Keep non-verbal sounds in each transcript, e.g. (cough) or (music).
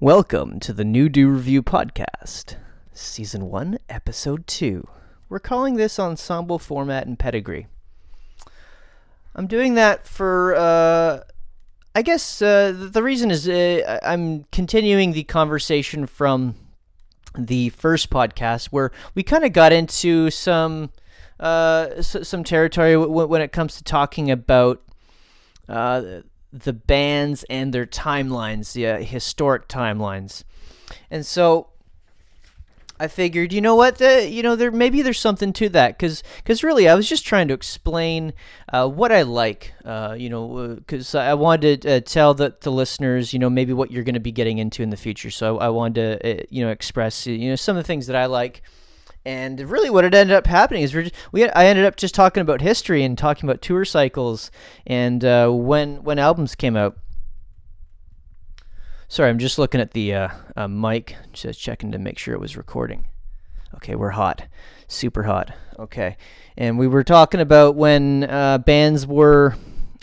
Welcome to the New Do Review Podcast, Season 1, Episode 2. We're calling this Ensemble Format and Pedigree. I'm doing that for, uh, I guess uh, the reason is uh, I'm continuing the conversation from the first podcast where we kind of got into some uh, some territory w- when it comes to talking about uh, the bands and their timelines, the uh, historic timelines. And so I figured, you know what, the, you know, there maybe there's something to that because because really I was just trying to explain uh, what I like, uh, you know, because I wanted to uh, tell the, the listeners, you know, maybe what you're going to be getting into in the future. So I wanted to, uh, you know, express, you know, some of the things that I like and really, what it ended up happening is just, we I ended up just talking about history and talking about tour cycles and uh, when when albums came out. Sorry, I'm just looking at the uh, uh, mic, just checking to make sure it was recording. Okay, we're hot, super hot. Okay, and we were talking about when uh, bands were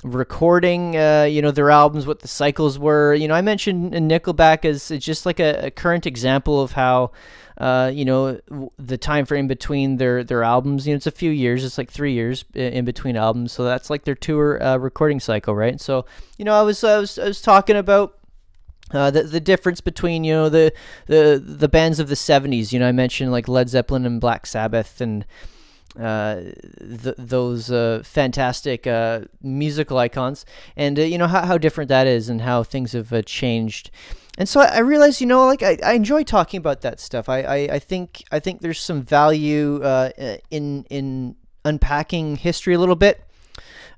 recording, uh, you know, their albums, what the cycles were. You know, I mentioned Nickelback as just like a, a current example of how uh, you know, the time frame between their their albums. You know, it's a few years. It's like three years in between albums. So that's like their tour uh, recording cycle, right? So you know, I was I was I was talking about. Uh, the the difference between you know the the the bands of the 70s you know I mentioned like Led Zeppelin and Black Sabbath and uh, th- those uh, fantastic uh, musical icons, and uh, you know how, how different that is, and how things have uh, changed and so I, realized, you know, like I, I enjoy talking about that stuff. I, I, I think I think there's some value uh, in in unpacking history a little bit.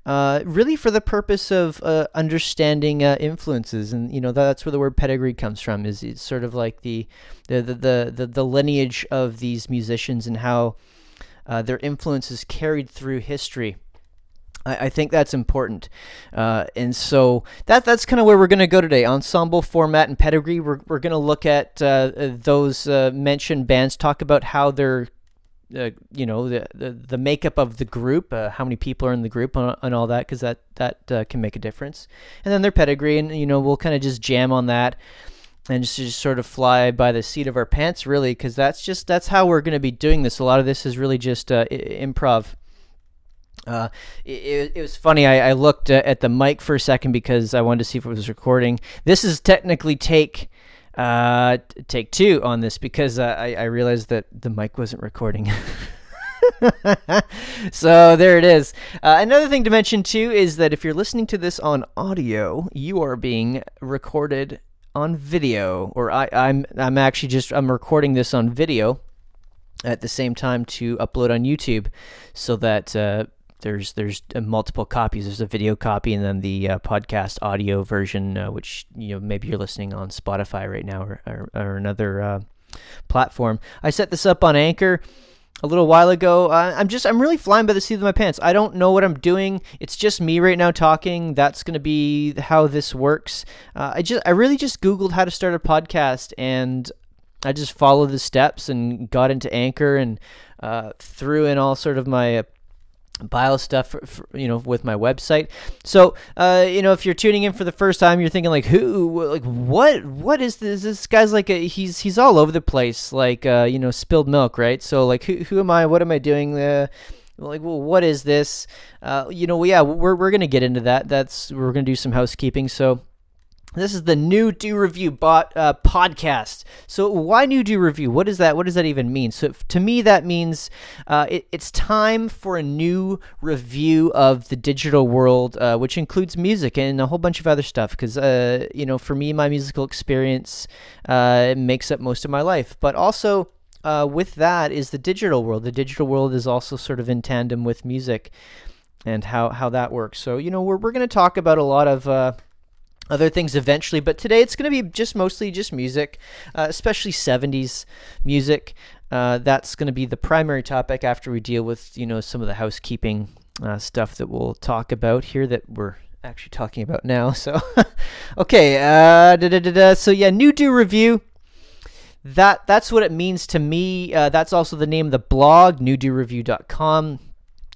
Uh, really for the purpose of uh, understanding uh, influences, and you know that's where the word pedigree comes from. Is it's sort of like the the the the, the lineage of these musicians and how uh, their influences carried through history. I, think that's important. Uh, and so that that's kind of where we're going to go today. Ensemble format and pedigree. We're, we're going to look at uh, those uh, mentioned bands, talk about how they're uh, you know the, the, the makeup of the group, uh, how many people are in the group, and, and all that, because that that uh, can make a difference. And then their pedigree, and you know we'll kind of just jam on that, and just, just sort of fly by the seat of our pants, really, because that's just that's how we're going to be doing this. A lot of this is really just improv. Uh, it, it, was funny. I, I looked uh, at the mic for a second because I wanted to see if it was recording. This is technically take uh, take two on this because uh, I, I realized that the mic wasn't recording. (laughs) so there it is. Uh, another thing to mention too is that if you're listening to this on audio, you are being recorded on video, or I, I'm I'm actually just I'm recording this on video at the same time to upload on YouTube, so that uh, there's there's uh, multiple copies. There's a video copy and then the uh, podcast audio version, uh, which you know maybe you're listening on Spotify right now or or, or another uh, platform. I set this up on Anchor a little while ago. I'm just I'm really flying by the seat of my pants. I don't know what I'm doing. It's just me right now talking. That's gonna be how this works. Uh, I just I really just googled how to start a podcast and I just followed the steps and got into Anchor and uh, threw in all sort of my bio stuff for, for, you know with my website. So uh, you know if you're tuning in for the first time you're thinking like who like what what is this? This guy's like a, he's he's all over the place like uh, you know spilled milk right? So like who, who am i? What am i doing? Uh, like well what is this? Uh, you know yeah we're, we're gonna get into that. That's we're gonna do some housekeeping. So this is the new do review bot uh, podcast. So why new do review? What is that? What does that even mean? So to me, that means uh, it, it's time for a new review of the digital world, uh, which includes music and a whole bunch of other stuff. Because uh, you know, for me, my musical experience uh, makes up most of my life. But also uh, with that is the digital world. The digital world is also sort of in tandem with music and how how that works. So you know, we're we're going to talk about a lot of other things eventually but today it's going to be just mostly just music uh, especially 70s music. Uh, that's going to be the primary topic after we deal with you know some of the housekeeping uh, stuff that we'll talk about here that we're actually talking about now (laughs) so. Okay uh, so yeah new do review. That that's what it means to me. Uh, that's also the name of the blog newdoreview.com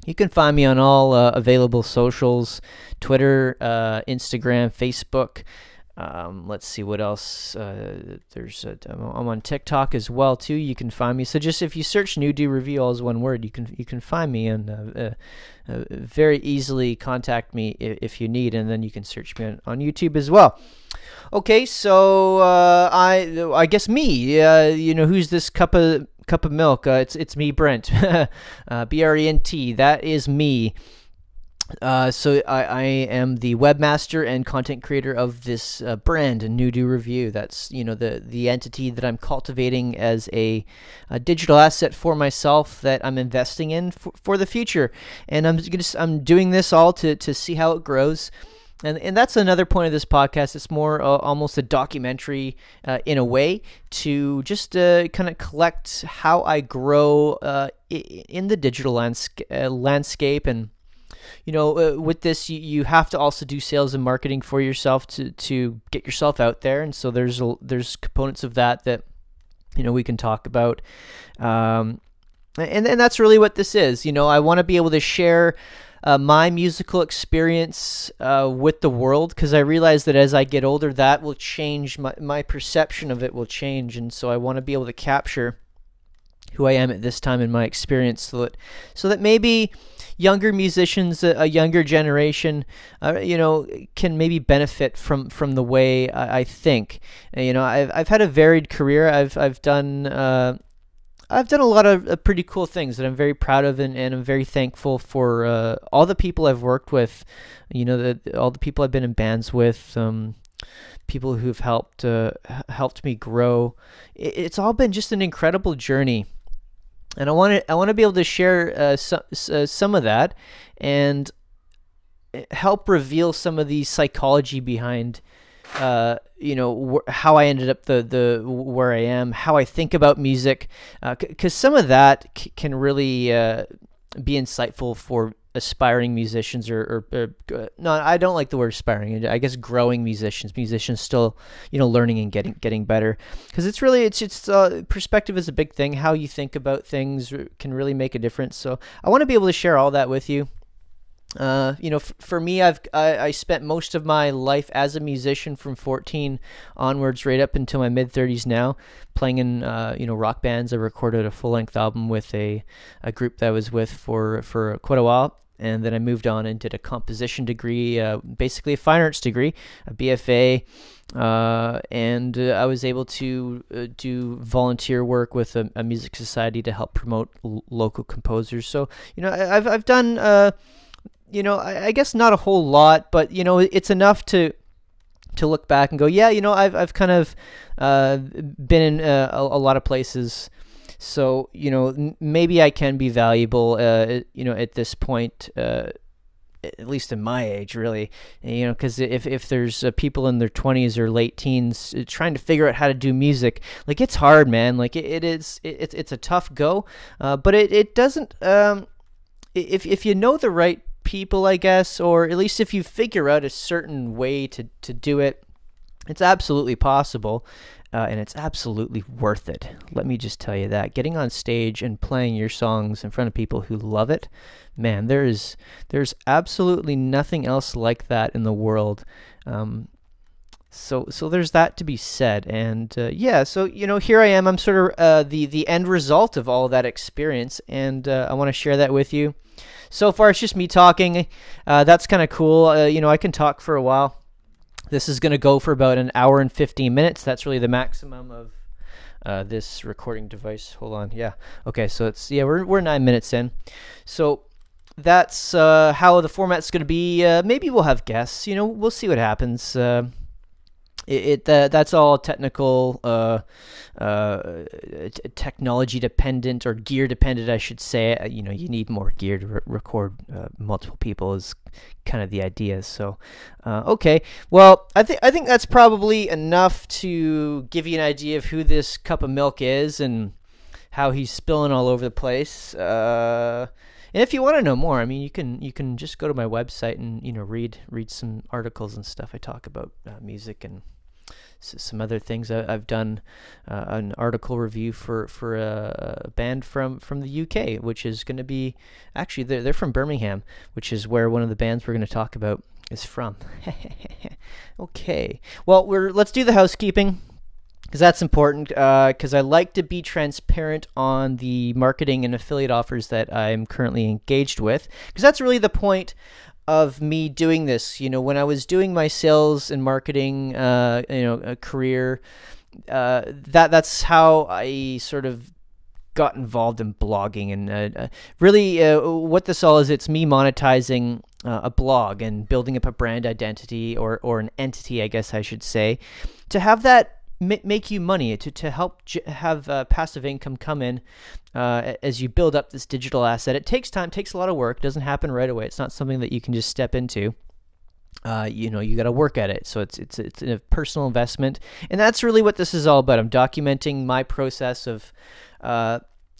you can find me on all uh, available socials Twitter, uh, Instagram, Facebook. Um, let's see what else. Uh, there's a, I'm on TikTok as well too. You can find me. So just if you search "New Do Review" all as one word, you can you can find me and uh, uh, uh very easily contact me if, if, you need, and then you can search me on, on YouTube as well. Okay, so uh, I I guess me. Uh, you know who's this cup of cup of milk? it's it's me, Brent. (laughs) B R E N T. That is me. Uh, so I, I, am the webmaster and content creator of this uh, brand, Do Review. That's you know the the entity that I'm cultivating as a, a digital asset for myself that I'm investing in for, for the future, and I'm just I'm doing this all to to see how it grows. And, and that's another point of this podcast. It's more uh, almost a documentary uh, in a way to just uh, kind of collect how I grow uh, in the digital landsca- landscape and you know, uh, with this, you, you have to also do sales and marketing for yourself to, to get yourself out there. And so there's a, there's components of that that, you know, we can talk about. Um, and, and that's really what this is. You know, I want to be able to share uh, my musical experience uh, with the world because I realize that as I get older, that will change. My, my perception of it will change. And so I want to be able to capture who I am at this time in my experience so that, so that maybe younger musicians, a, a younger generation, uh, you know, can maybe benefit from from the way I, I think. Uh, you know, I've I've had a varied career. I've I've done. Uh, I've done a lot of uh, pretty cool things that I'm very proud of, and, and I'm very thankful for uh, all the people I've worked with. You know, the, all the people I've been in bands with, um, people who've helped uh, helped me grow. It, it's all been just an incredible journey and I want to I want to be able to share uh, some uh, some of that and eh, help reveal some of the psychology behind uh, you know wh- how I ended up the the where I am, how I think about music, because uh, some of that c- can really uh, be insightful for aspiring musicians or, or, or, no i don't like the word aspiring. I guess growing musicians musicians still you know learning and getting getting better. Because it's really it's it's uh, perspective is a big thing. How you think about things can really make a difference. So i want to be able to share all that with you uh, you know, f- for me, I've I, I, spent most of my life as a musician from 14 onwards, right up until my mid 30s now, playing in uh, you know rock bands. I recorded a full length album with a, a group that I was with for for quite a while, and then I moved on and did a composition degree, uh, basically a fine arts degree, a BFA. Uh, and uh, I was able to uh, do volunteer work with a, a, music society to help promote l- local composers. So you know, I, have I've done uh, you know, I, I, guess not a whole lot, but you know, it's enough to to look back and go, yeah, you know, I've I've kind of uh, been in uh, a, a, lot of places, so you know, maybe I can be valuable, uh, you know, at this point. Uh, at least in my age, really, you know, because if if there's uh, people in their 20s or late teens trying to figure out how to do music, like it's hard, man. Like it, it is, it, it's a tough go, but it it doesn't. Um, if if you know the right people, I guess, or at least if you figure out a certain way to, to do it, it's absolutely possible. Uh, and it's absolutely worth it. Let me just tell you that. Getting on stage and playing your songs in front of people who love it, man, there is there's absolutely nothing else like that in the world. Um, so so there's that to be said, and uh, yeah, so you know here I am. I'm sort of uh, the the end result of all that experience, and uh, I want to share that with you so far it's just me talking. Uh, that's kind of cool. Uh, you know, I can talk for a while. This is going to go for about an hour and 15 minutes. That's really the maximum of uh, this recording device. Hold on. Yeah. Okay. So it's, yeah, we're, we're nine minutes in. So that's uh, how the format's going to be. Uh, maybe we'll have guests. You know, we'll see what happens. It, it uh, that's all technical, uh, uh, technology dependent or gear dependent, I should say. Uh, you know, you need more gear to re- record uh, multiple people is kind of the idea. So, uh, okay, well, I think I think that's probably enough to give you an idea of who this cup of milk is and how he's spilling all over the place. And if you want to know more, I mean, you can you can just go to my website and you know read read some articles and stuff. I talk about uh, music and some other things. I, have done uh, an article review for for a, band from from the UK, which is going to be actually they're they're from Birmingham, which is where one of the bands we're going to talk about is from. (laughs) okay. Well, we're let's do the housekeeping because that's important. Because uh, I like to be transparent on the marketing and affiliate offers that I'm currently engaged with. Because that's really the point of me doing this. You know, when I was doing my sales and marketing, uh, you know, career, uh, that that's how I sort of got involved in blogging and uh, uh really uh, what this all is it's me monetizing uh, a blog and building up a brand identity or, or an entity i guess i should say to have that make you money to, to help have uh, passive income come in uh, as you build up this digital asset it takes time takes a lot of work doesn't happen right away it's not something that you can just step into uh, you know you got to work at it so it's it's it's a personal investment and that's really what this is all about i'm documenting my process of uh,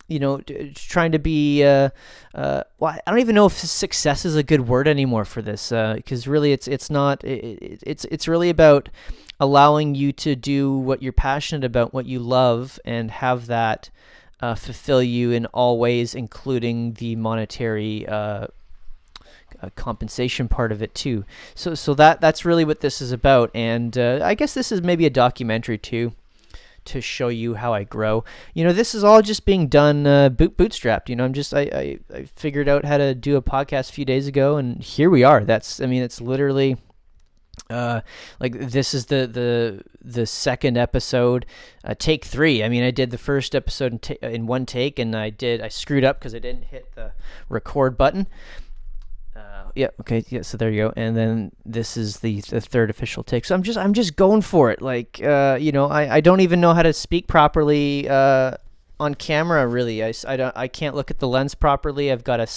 you know, trying to be. Uh, uh, well, I don't even know if success is a good word anymore for this, because really, it's it's not. It, it's it's really about allowing you to do what you're passionate about, what you love, and have that uh, fulfill you in all ways, including the monetary. Uh, uh, compensation part of it too. So so that that's really what this is about, and uh, I guess this is maybe a documentary too to show you how I grow. You know, this is all just being done uh, boot bootstrapped. You know, I'm just I, I, I figured out how to do a podcast a few days ago, and here we are. That's I mean, it's literally uh like this is the the the second episode uh, take three i mean i did the first episode in, ta- in one take and i did i screwed up because i didn't hit the record button Uh yeah, okay, yeah. So there you go. And then this is the the third official take. So I'm just I'm just going for it. Like, uh, you know, I I don't even know how to speak properly uh, on camera. Really, I I don't I can't look at the lens properly. I've got a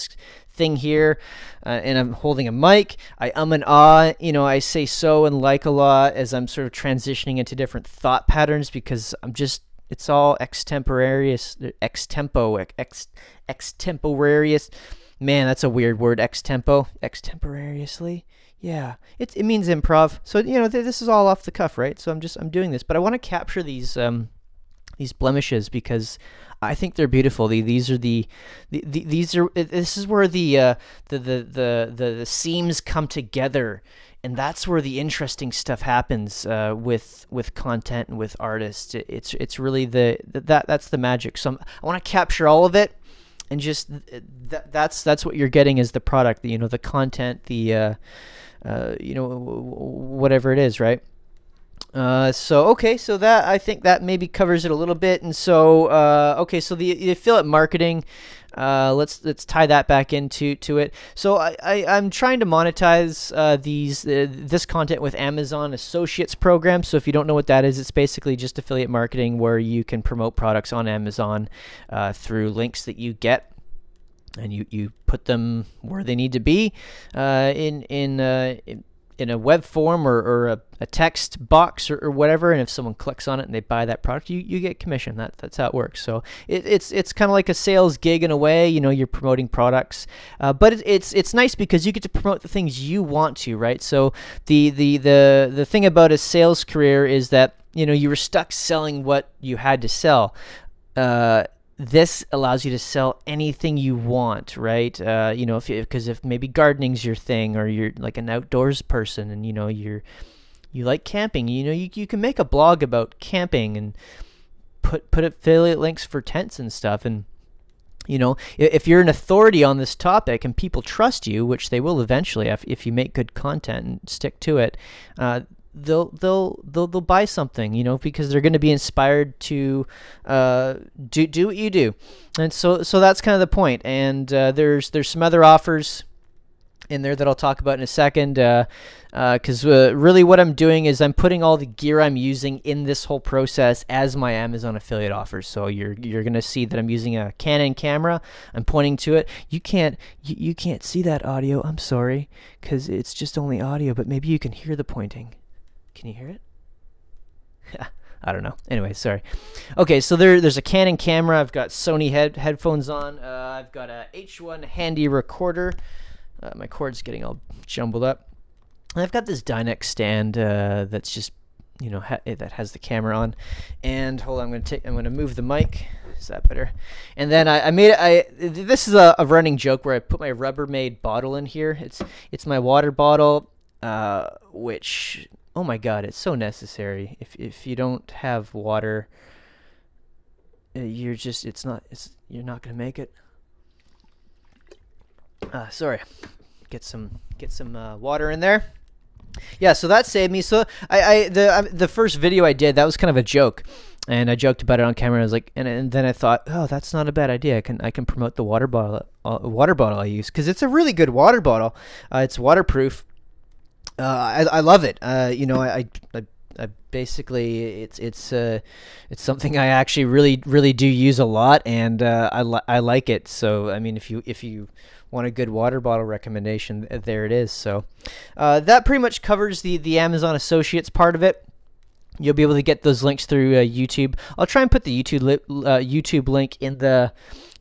thing here, uh, and I'm holding a mic. I um and ah. You know, I say so and like a lot as I'm sort of transitioning into different thought patterns because I'm just it's all extemporaneous, extempo, ex extemporaneous Man, that's a weird word. Extempo, extemporaneously. Yeah, it it means improv. So you know th- this is all off the cuff, right? So I'm just I'm doing this, but I want to capture these um these blemishes because I think they're beautiful. The, these are the, the, the, these are this is where the, uh, the, the the the the seams come together, and that's where the interesting stuff happens uh, with with content and with artists. It, it's it's really the that that's the magic. So I'm, I want to capture all of it and just th- that's that's what you're getting is the product, you know, the content, the uh, uh, you know, whatever it is, right? Uh, so okay, so that I think that maybe covers it a little bit, and so uh, okay, so the, the affiliate marketing. Uh, let's let's tie that back into to it. So I, I am trying to monetize uh, these uh, this content with Amazon Associates program. So if you don't know what that is, it's basically just affiliate marketing where you can promote products on Amazon uh, through links that you get and you, you put them where they need to be uh, in in, uh, in in a web form or, or a, a text box or, or, whatever, and if someone clicks on it and they buy that product, you, you get commission. That that's how it works. So it, it's it's kind of like a sales gig in a way. You know, you're promoting products, uh, but it, it's it's nice because you get to promote the things you want to, right? So the the the the thing about a sales career is that you know you were stuck selling what you had to sell. Uh, this allows you to sell anything you want, right? Uh, you know, if because if maybe gardening's your thing, or you're like an outdoors person, and you know you're you like camping, you know, you you can make a blog about camping and put put affiliate links for tents and stuff, and you know, if you're an authority on this topic and people trust you, which they will eventually if, if you make good content and stick to it, uh, they'll they'll they'll they'll buy something, you know, because they're going to be inspired to uh, do do what you do, and so so that's kind of the point. And uh, there's there's some other offers in there that I'll talk about in a second. Because uh, uh, uh, really, what I'm doing is I'm putting all the gear I'm using in this whole process as my Amazon affiliate offers. So you're you're gonna see that I'm using a Canon camera. I'm pointing to it. You can't you, you can't see that audio. I'm sorry, because it's just only audio. But maybe you can hear the pointing. Can you hear it? (laughs) I don't know. Anyway, sorry. Okay, so there, there's a Canon camera. I've got Sony head headphones on. Uh, I've got a H1 handy recorder. Uh, my cord's getting all jumbled up. And I've got this Dynex stand uh, that's just, you know, ha that has the camera on. And hold on, I'm gonna take. I'm gonna move the mic. Is that better? And then I, I made I this is a, a running joke where I put my Rubbermaid bottle in here. It's it's my water bottle uh, which oh my god, it's so necessary. If if you don't have water, uh, you're just it's not it's you're not gonna make it. Uh, sorry, get some get some uh, water in there. Yeah, so that saved me. So I, I the um, the first video I did that was kind of a joke, and I joked about it on camera. I was like, and, and then I thought, oh, that's not a bad idea. I can I can promote the water bottle uh, water bottle I use because it's a really good water bottle. Uh, it's waterproof. Uh, I I love it. Uh, you know, I, I I basically it's it's uh it's something I actually really really do use a lot and uh, I li- I like it. So I mean if you if you want a good water bottle recommendation there it is. So uh, that pretty much covers the the Amazon Associates part of it. You'll be able to get those links through uh, YouTube. I'll try and put the YouTube li- YouTube link in the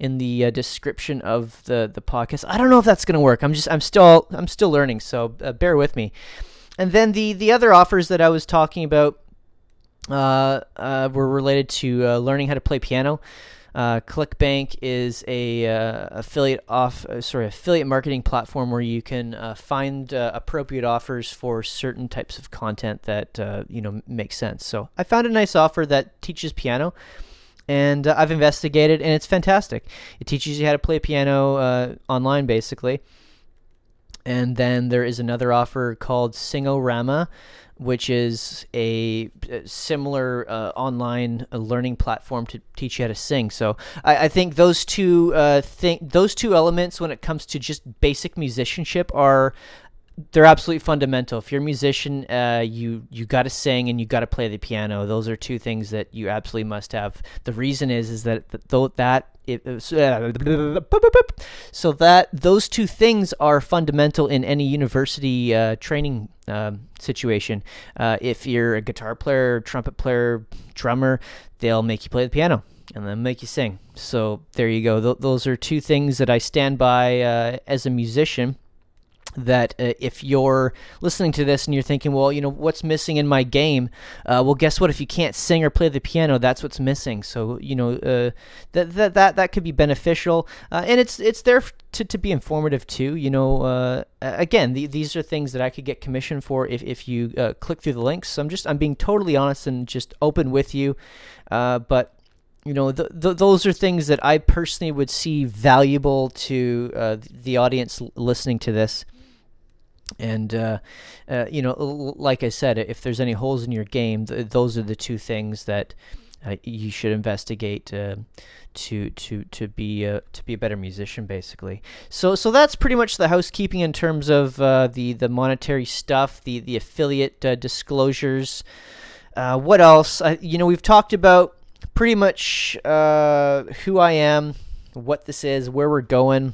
in the uh, description of the the podcast I don't know if that's gonna work I'm just I'm still I'm still learning so uh, bear with me and then the the other offers that I was talking about uh, uh, were related to uh, learning how to play piano. Uh, ClickBank is a affiliate off sorry affiliate marketing platform where you can find appropriate offers for certain types of content that you know makes sense. So I found a nice offer that teaches piano and uh, I've investigated, and it's fantastic. It teaches you how to play piano uh, online, basically. And then there is another offer called Singorama, which is a, similar uh, online uh, learning platform to teach you how to sing. So I, I think those two uh, those two elements, when it comes to just basic musicianship, are they're absolutely fundamental. If you're a musician, uh, you you got to sing and you got to play the piano. Those are two things that you absolutely must have. The reason is is that though that it, so that those two things are fundamental in any university uh, training uh, situation. Uh, if you're a guitar player, trumpet player, drummer, they'll make you play the piano and then make you sing. So there you go. Th- those are two things that I stand by uh, as a musician that uh, if you're listening to this and you're thinking, well, you know, what's missing in my game? Uh, well, guess what? If you can't sing or play the piano, that's what's missing. So, you know, uh, that that that that could be beneficial, uh, and it's it's there to, to be informative too. You know, uh, again, the, these are things that I could get commission for if if you uh, click through the links. So I'm just I'm being totally honest and just open with you, but you know, th- th- those are things that I personally would see valuable to uh, the audience listening to this. And uh, uh, you know, like I said, if there's any holes in your game, th- those are the two things that uh, you should investigate uh, to to to be a, to be a better musician, basically. So so that's pretty much the housekeeping in terms of uh, the the monetary stuff, the the affiliate uh, disclosures. what else? you know, we've talked about pretty much who I am, what this is, where we're going.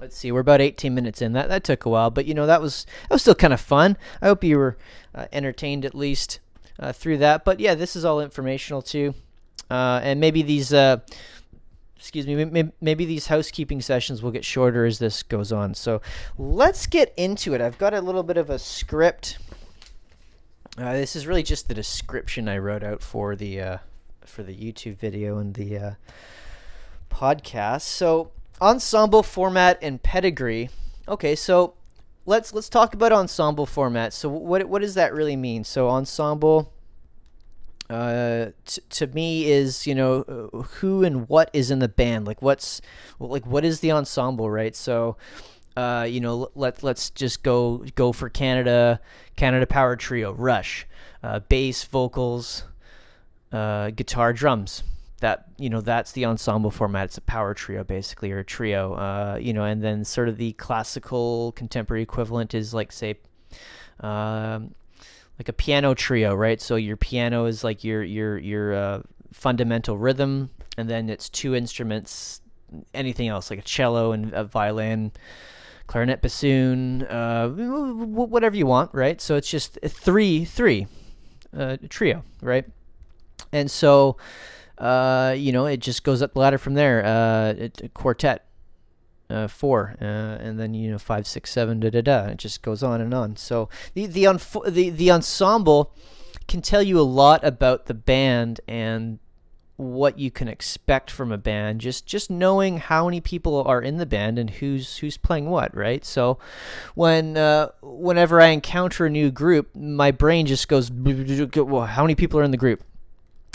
Let's see, we're about 18 minutes in. That that took a while, but you know that was that was still kind of fun. I hope you were uh, entertained at least uh, through that. But yeah, this is all informational too, uh, and maybe these. Uh, excuse me, maybe, these housekeeping sessions will get shorter as this goes on. So let's get into it. I've got a little bit of a script. Uh, this is really just the description I wrote out for the uh, for the YouTube video and the podcast. So ensemble format and pedigree. Okay, so let's let's talk about ensemble format. So what what does that really mean? So ensemble uh t- to me is you know uh, who and what is in the band like what's like what is the ensemble right so uh you know let let's just go go for Canada Canada Power Trio Rush uh bass vocals uh guitar drums that you know that's the ensemble format. It's a power trio basically, or a trio. Uh, you know, and then sort of the classical contemporary equivalent is like say, um, like a piano trio, right? So your piano is like your your your uh, fundamental rhythm, and then it's two instruments. Anything else like a cello and a violin, clarinet, bassoon, uh, whatever you want, right? So it's just three three, uh, trio, right? And so uh, you know, it just goes up the ladder from there. Uh, it, quartet, uh, four, uh, and then you know five, six, seven, da da da. It just goes on and on. So the the the the ensemble can tell you a lot about the band and what you can expect from a band just just knowing how many people are in the band and who's who's playing what right so when uh, whenever i encounter a new group my brain just goes well, how many people are in the group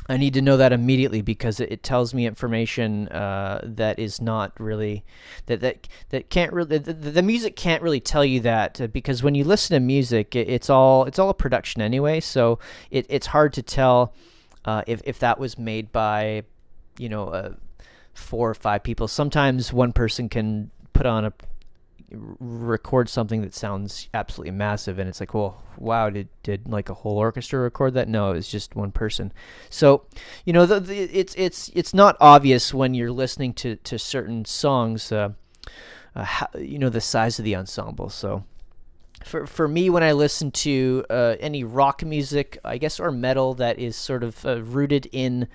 I need to know that immediately because it, tells me information uh, that is not really that that that can't really the, the music can't really tell you that uh, because when you listen to music it, it's all it's all a production anyway. So it, it's hard to tell uh, if if that was made by you know uh, four or five people. Sometimes one person can put on a record something that sounds absolutely massive and it's like well wow did did like a whole orchestra record that? No it's just one person. So you know the, the, it's it's it's not obvious when you're listening to to certain songs uh, uh, how, you know the size of the ensemble. So for for me when I listen to uh, any rock music I guess or metal that is sort of uh, rooted in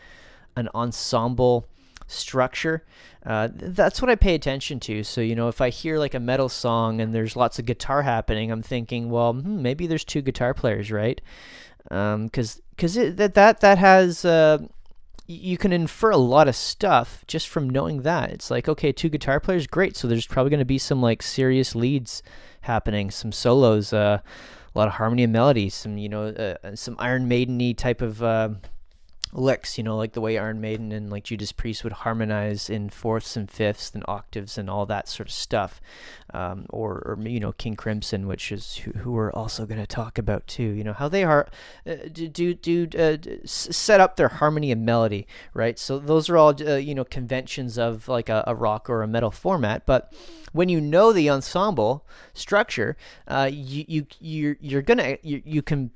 an ensemble structure. Uh, that's what I pay attention to. So, you know, if I hear like a metal song and there's lots of guitar happening, I'm thinking, well, hmm, maybe there's two guitar players, right? Because um, because that that that has uh, you can infer a lot of stuff just from knowing that. It's like, okay, two guitar players, great. So there's probably going to be some like serious leads happening, some solos, uh, a lot of harmony and melody, some you know, uh, some Iron Maideny type of uh, licks, you know, like the way Iron Maiden and like Judas Priest would harmonize in fourths and fifths and octaves and all that sort of stuff, um, or, or you know King Crimson, which is who, who we're also going to talk about too. You know how they are uh, do do uh, set up their harmony and melody, right? So those are all uh, you know conventions of like a, a, rock or a metal format, but when you know the ensemble structure, uh, you you you're, you're gonna you, you can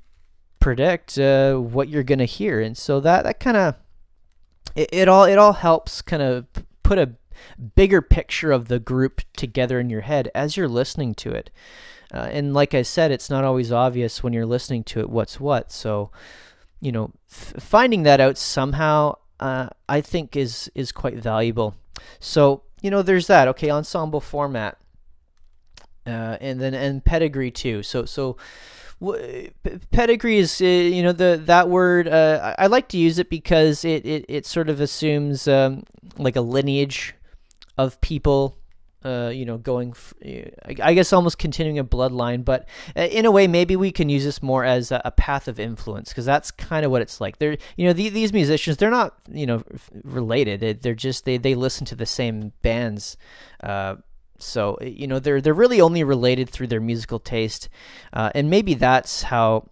predict uh, what you're gonna hear, and so that that kind of it, it all it all helps kind of put a bigger picture of the group together in your head as you're listening to it. Uh, and like I said, it's not always obvious when you're listening to it what's what. So, you know, f- finding that out somehow, uh, I think is is quite valuable. So, you know, there's that. Okay, ensemble format, uh, and then and pedigree too. So so pedigree is uh, you know the that word uh, I, like to use it because it it, it sort of assumes um, like a lineage of people uh, you know going I guess almost continuing a bloodline but uh, in a way maybe we can use this more as a, a path of influence because that's kind of what it's like. They're you know the, these musicians they're not you know related. They're just they they listen to the same bands uh, so eh, you know they're they're really only related through their musical taste, uh, and maybe that's how.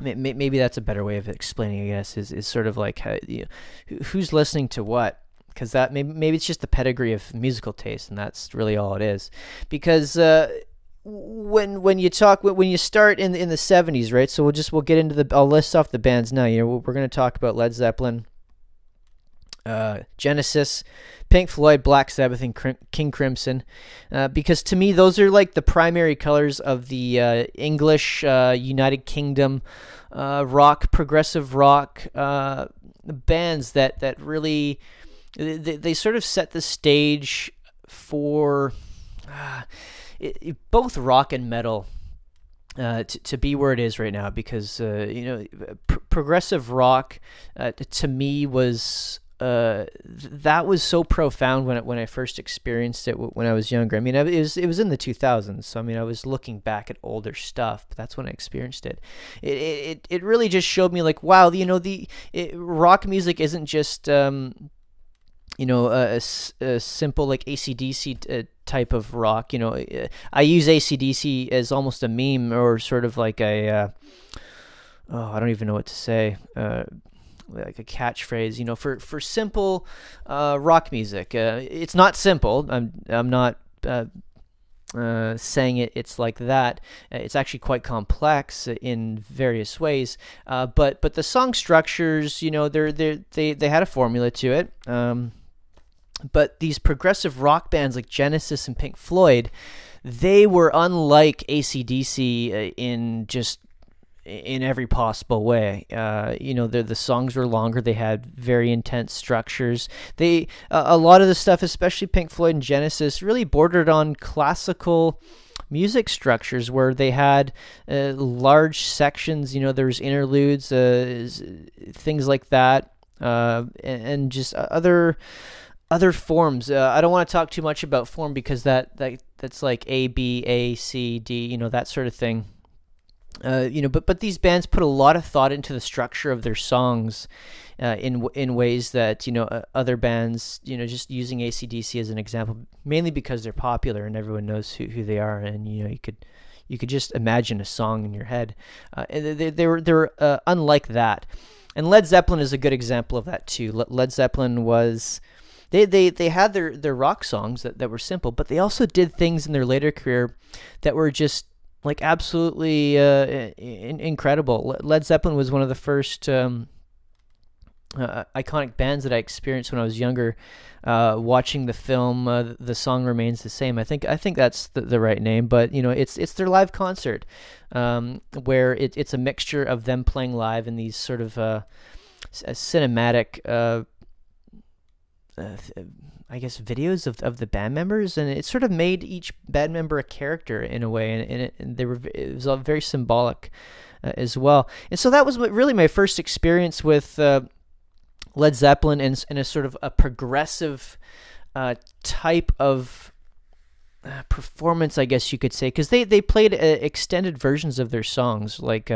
Maybe that's a better way of explaining. I guess is, is sort of like how, you know, who's listening to what because that maybe maybe it's just the pedigree of musical taste, and that's really all it is. Because uh, when when you talk when you start in in the seventies, right? So we'll just we'll get into the I'll list off the bands now. You know we're going to talk about Led Zeppelin, uh, Genesis, Pink Floyd, Black Sabbath, and Crim- King Crimson, uh, because to me those are like the primary colors of the uh, English uh, United Kingdom uh, rock, progressive rock uh, bands that that really they, they sort of set the stage for it, it, both rock and metal. Uh, to, to be where it is right now because uh, you know pr- progressive rock uh, to me was uh, that was so profound when it, when I first experienced it when I was younger. I mean, it was it was in the 2000s, so I mean, I was looking back at older stuff, but that's when I experienced it. It it, it really just showed me like, wow, you know, the it, rock music isn't just um, you know a, a, simple like ACDC uh, type of rock. You know, uh, I use ACDC as almost a meme or sort of like a uh, oh, I don't even know what to say. Uh, like a catchphrase, you know, for for simple uh, rock music. Uh, it's not simple. I'm I'm not uh, uh saying it. It's like that. Uh, it's actually quite complex in various ways. Uh, but but the song structures, you know, they're they they they had a formula to it. Um, but these progressive rock bands like Genesis and Pink Floyd, they were unlike ACDC in just in every possible way. Uh, you know, the the songs were longer. They had very intense structures. They uh, a lot of the stuff, especially Pink Floyd and Genesis, really bordered on classical music structures where they had uh, large sections. You know, there was interludes, uh, things like that. uh, and, and, just other other forms. Uh, I don't want to talk too much about form because that, that that's like A B A C D, you know that sort of thing. Uh, you know, but but these bands put a lot of thought into the structure of their songs, uh, in in ways that you know uh, other bands, you know, just using ACDC as an example, mainly because they're popular and everyone knows who, who they are, and you know you could you could just imagine a song in your head. Uh, they they were they're uh, unlike that, and Led Zeppelin is a good example of that too. Led Zeppelin was. They, they, they had their, their rock songs that, that were simple, but they also did things in their later career that were just like absolutely uh, in, incredible. Led Zeppelin was one of the first um, uh, iconic bands that I experienced when I was younger. Uh, watching the film, uh, the song remains the same. I think I think that's the, the right name, but you know, it's it's their live concert, um, where it, it's a mixture of them playing live in these sort of uh, cinematic uh, uh, I guess videos of of the band members, and it sort of made each band member a character in a way, and, and, it, and they were it was all very symbolic uh, as well. And so that was really my first experience with uh, Led Zeppelin and in a sort of a progressive uh, type of uh, performance, I guess you could say, because they they played extended versions of their songs, like.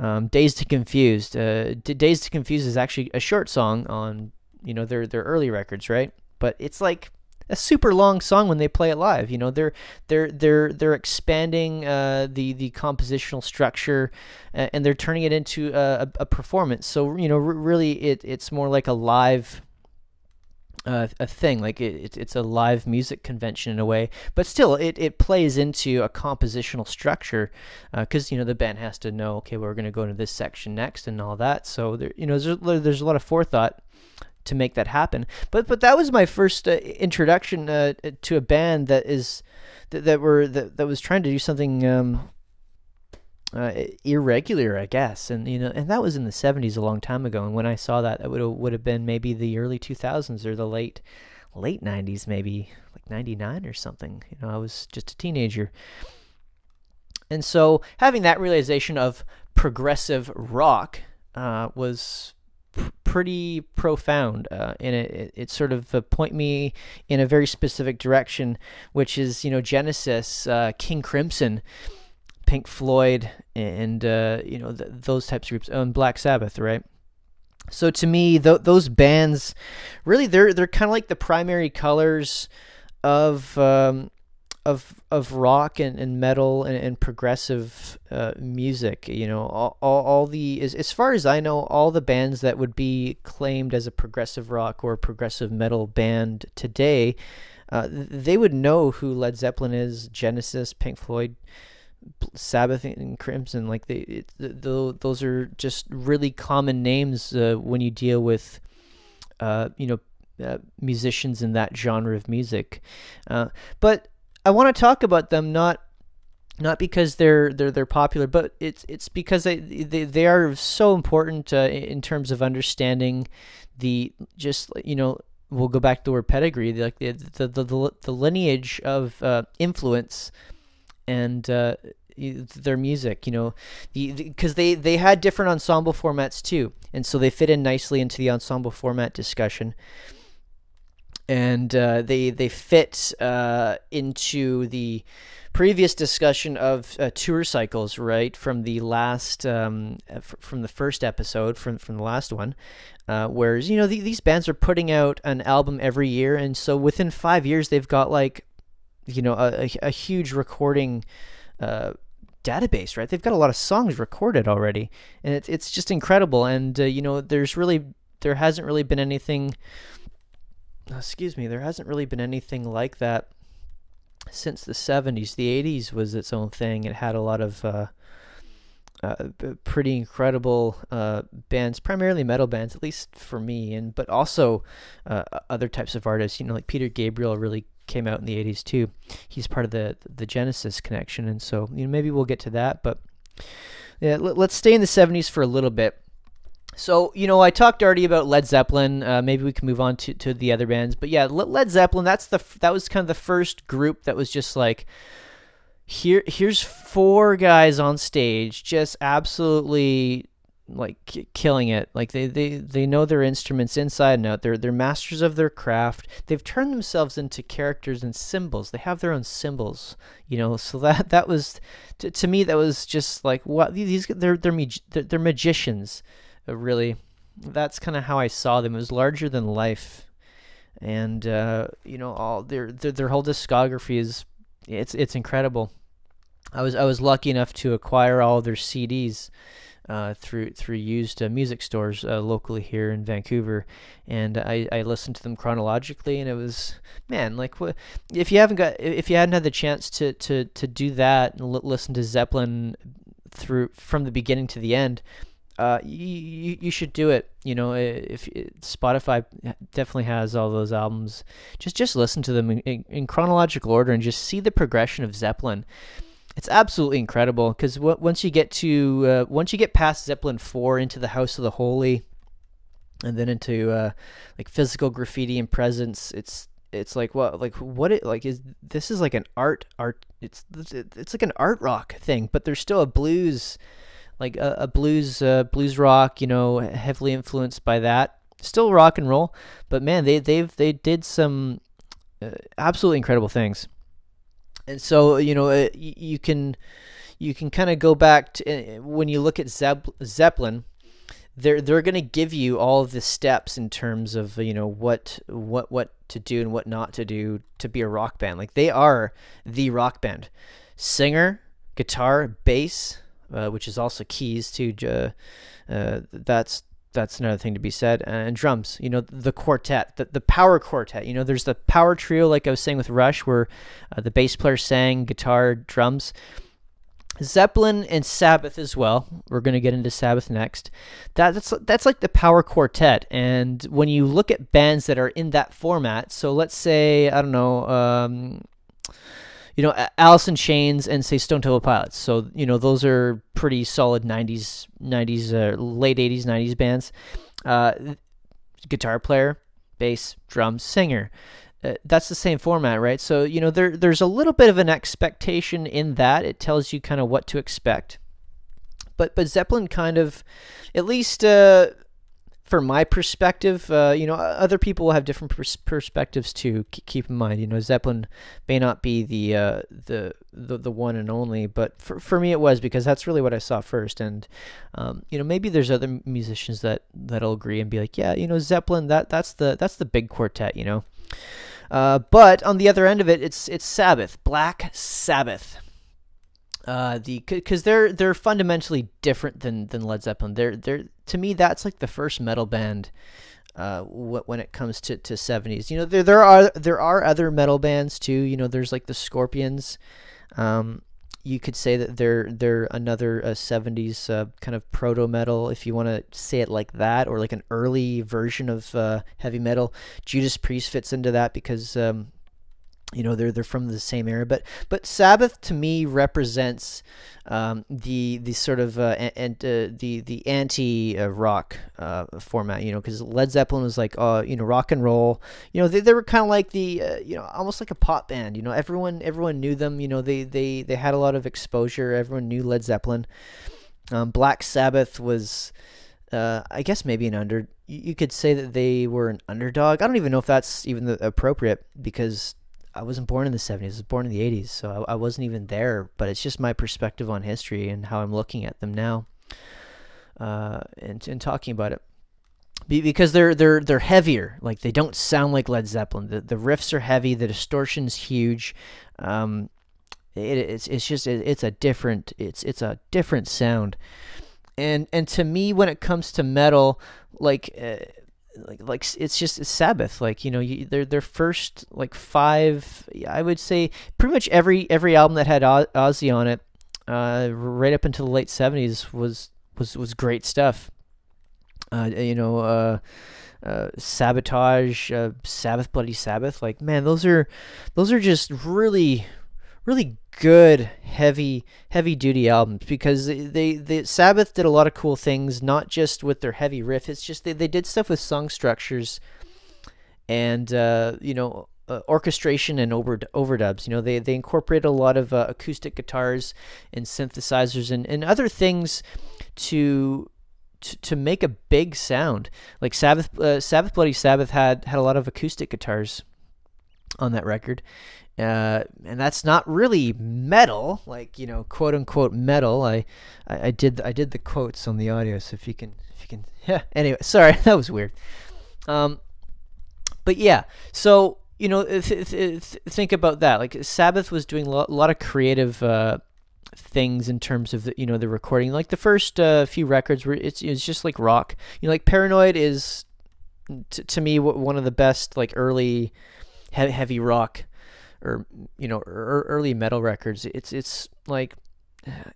Um, Dazed and Confused. Dazed and Confused is actually a short song on you know their their early records, right? But it's like a super long song when they play it live. You know, they're they're they're they're expanding uh, the the compositional structure, and they're turning it into a, a performance. So you know, r- really, it it's more like a live. Uh, a thing like it, it, it's a live music convention in a way but still it, it plays into a compositional structure because uh, you know the band has to know okay we're going to go into this section next and all that so there you know there's, there's a lot of forethought to make that happen. But but that was my first uh, introduction uh, to a band that is that, that were that, that was trying to do something um, uh, irregular, I guess. And you know, and that was in the '70s, a long time ago. And when I saw that, it would would have been maybe the early 2000s or the late late '90s, maybe like '99 or something. You know, I was just a teenager. And so having that realization of progressive rock uh, was pretty profound, uh, and it, it, sort of uh, point me in a very specific direction, which is you know Genesis, uh, King Crimson, Pink Floyd, and uh, you know th- those types of groups, and Black Sabbath, right? So to me, th- those bands, really, they're they're kind of like the primary colors of um, of of rock and, and metal and, and progressive uh, music. You know, all, all, all the as, as far as I know, all the bands that would be claimed as a progressive rock or progressive metal band today, uh, they would know who Led Zeppelin is, Genesis, Pink Floyd. Sabbath and Crimson, like they, it, the, those are just really common names uh, when you deal with, uh, you know, uh, musicians in that genre of music. Uh, but I want to talk about them not not because they're they're they're popular, but it's it's because they they, they are so important uh, in terms of understanding the just you know we'll go back to the word pedigree like the the the, the lineage of uh, influence and uh, their music you know because the, they they had different ensemble formats too and so they fit in nicely into the ensemble format discussion and uh, they they fit uh, into the previous discussion of uh, tour cycles, right? From the last, um, f- from the first episode, from from the last one, uh, whereas you know the, these bands are putting out an album every year, and so within five years they've got like, you know, a, a, huge recording. Uh, database right they've got a lot of songs recorded already and it's, it's just incredible and uh, you know there's really there hasn't really been anything excuse me, there hasn't really been anything like that since the 70s. The 80s was its own thing. It had a lot of uh, uh, pretty incredible uh, bands, primarily metal bands, at least for me, and but also uh, other types of artists. You know, like Peter Gabriel really came out in the 80s too. He's part of the the Genesis connection, and so you know maybe we'll get to that, but yeah, let, us stay in the 70s for a little bit. So, you know, I talked already about Led Zeppelin. Uh, maybe we can move on to, to the other bands. But yeah, Led Zeppelin, that's the that was kind of the first group that was just like here here's four guys on stage just absolutely like killing it. Like they, they, they know their instruments inside and out. They're they're masters of their craft. They've turned themselves into characters and symbols. They have their own symbols, you know. So that that was to, to me that was just like what these they're they're they're, they're magicians, uh, really. That's kind of how I saw them. It was larger than life, and uh, you know all their, their their whole discography is it's it's incredible. I was I was lucky enough to acquire all their CDs uh, through through used uh, music stores uh, locally here in Vancouver, and I, I listened to them chronologically, and it was man like what if you haven't got if you hadn't had the chance to to to do that and l- listen to Zeppelin through from the beginning to the end. Uh, you, you should do it. You know, if, if Spotify definitely has all those albums, just just listen to them in, in, in chronological order and just see the progression of Zeppelin it's absolutely incredible because w- once you get to uh, once you get past Zeppelin four into the House of the Holy, and then into uh, like physical graffiti and presence, it's it's like what like what it like is this is like an art art it's it's like an art rock thing, but there's still a blues like a, a blues uh, blues rock, you know, heavily influenced by that. Still rock and roll, but man, they they've they did some uh, absolutely incredible things. And so you know uh, you can you can kind of go back to uh, when you look at Zeppelin they're they're going to give you all the steps in terms of you know what what what to do and what not to do to be a rock band. Like they are the rock band. Singer guitar bass uh, which is also keys to uh, uh, that's that's another thing to be said. And drums, you know, the quartet, the, the power quartet. You know, there's the power trio, like I was saying with Rush, where uh, the bass player sang, guitar, drums. Zeppelin and Sabbath as well. We're going to get into Sabbath next. That, that's that's like the power quartet. And when you look at bands that are in that format, so let's say I don't know, um, you know, in Chains and say Stone Temple Pilots. So you know those are pretty solid '90s, '90s, uh, late '80s, '90s bands. Uh, guitar player, bass, drums, singer. Uh, that's the same format, right? So you know there there's a little bit of an expectation in that. It tells you kind of what to expect. But but Zeppelin kind of, at least uh, from my perspective, uh, you know, other people will have different pers- perspectives too. keep in mind, you know, Zeppelin may not be the, uh, the the the one and only, but for for me it was because that's really what I saw first. And um, you know, maybe there's other musicians that that'll agree and be like, yeah, you know, Zeppelin that that's the that's the big quartet, you know. Uh, but on the other end of it, it's it's Sabbath, Black Sabbath. Uh, the because they're they're fundamentally different than than Led Zeppelin. They're they're to me that's like the first metal band. Uh, when it comes to, to 70s, you know there there are there are other metal bands too. You know there's like the Scorpions. Um, you could say that they're they're another uh, 70s uh, kind of proto metal if you want to say it like that or like an early version of uh, heavy metal judas priest fits into that because um, you know they're they're from the same era but but sabbath to me represents um, the the sort of uh, and uh, the the anti uh, rock uh, format you know because led zeppelin was like uh you know rock and roll you know they, they were kind of like the uh, you know almost like a pop band you know everyone everyone knew them you know they they they had a lot of exposure everyone knew led zeppelin um, black sabbath was uh, I guess maybe an under. You could say that they were an underdog. I don't even know if that's even the appropriate because I wasn't born in the 70s. I was born in the 80s, so I, I, wasn't even there. But it's just my perspective on history and how I'm looking at them now, uh, and and talking about it. Because they're they're they're heavier. Like they don't sound like Led Zeppelin. The the riffs are heavy. The distortion's huge. Um, it, it's it's just it, it's a different it's it's a different sound. And and to me, when it comes to metal, like. Uh, like like it's just it's Sabbath. Like you know, you, their their first like five, I would say, pretty much every every album that had Ozzy on it, uh, right up until the late seventies was was was great stuff. Uh, you know, uh, uh, sabotage, uh, Sabbath, bloody Sabbath. Like man, those are those are just really really good heavy heavy duty albums because they, the Sabbath did a lot of cool things not just with their heavy riff it's just they, they did stuff with song structures and uh, you know uh, orchestration and over, overdubs you know they they incorporate a lot of uh, acoustic guitars and synthesizers and, and other things to to, to make a big sound. Like Sabbath, uh, Sabbath Bloody Sabbath had had a lot of acoustic guitars on that record, uh, and that's not really metal, like you know, quote unquote metal. I, I, I did I did the quotes on the audio, so if you can if you can (laughs) yeah. Anyway, sorry (laughs) that was weird. Um, but yeah, so you know, th- th- th- think about that. Like Sabbath was doing a lot, lot of creative uh, things in terms of the, you know the recording. Like the first uh, few records were it's it's just like rock. You know, like Paranoid is t- to me one of the best like early he- heavy rock or you know early metal records. It's it's like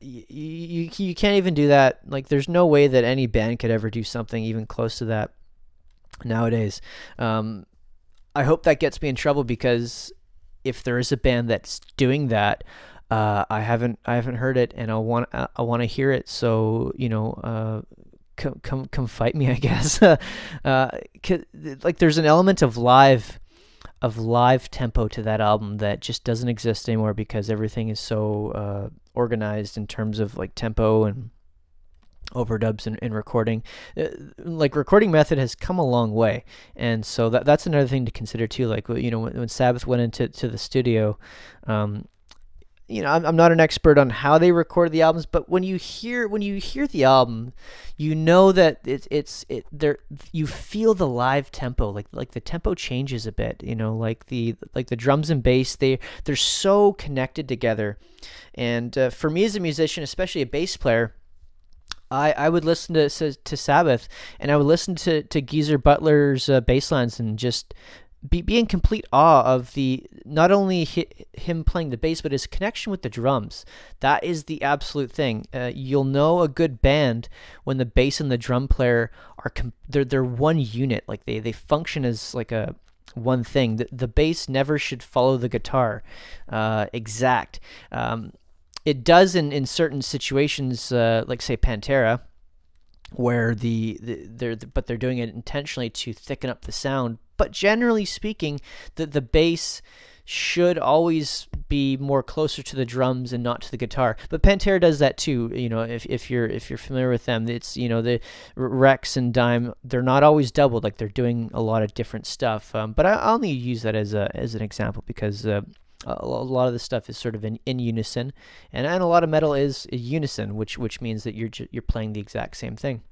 you, you you can't even do that. Like there's no way that any band could ever do something even close to that nowadays. Um, I hope that gets me in trouble because if there is a band that's doing that, uh, I haven't I haven't heard it, and I want I want to hear it. So you know, uh, come come come fight me, (laughs) I guess. uh, like there's an element of live of live tempo to that album that just doesn't exist anymore because everything is so uh, organized in terms of like tempo and overdubs and, and recording. Uh, like recording method has come a long way. And so that that's another thing to consider too like you know when, when sabbath went into to the studio um, you know I'm, I'm not an expert on how they record the albums but when you hear when you hear the album you know that it's it's it there you feel the live tempo like like the tempo changes a bit you know like the like the drums and bass they they're so connected together. And uh, for me as a musician especially a bass player I, I would listen to to Sabbath and I would listen to to Geezer Butler's uh, bass lines and just be, be in complete awe of the not only hi, him playing the bass but his connection with the drums. That is the absolute thing. Uh, you'll know a good band when the bass and the drum player are they're they're one unit. Like they they function as like a one thing. The, the bass never should follow the guitar. Uh, exact. Um, it does in, in certain situations, uh, like say Pantera, where the, the they're but they're doing it intentionally to thicken up the sound. But generally speaking, the the bass should always be more closer to the drums and not to the guitar. But Pantera does that too. You know, if, if you're if you're familiar with them, it's you know the Rex and Dime. They're not always doubled. Like they're doing a lot of different stuff. Um, but I, only use that as a as an example because uh, a lot of this stuff is sort of in, in unison, and, and a lot of metal is unison, which which means that you're you're playing the exact same thing.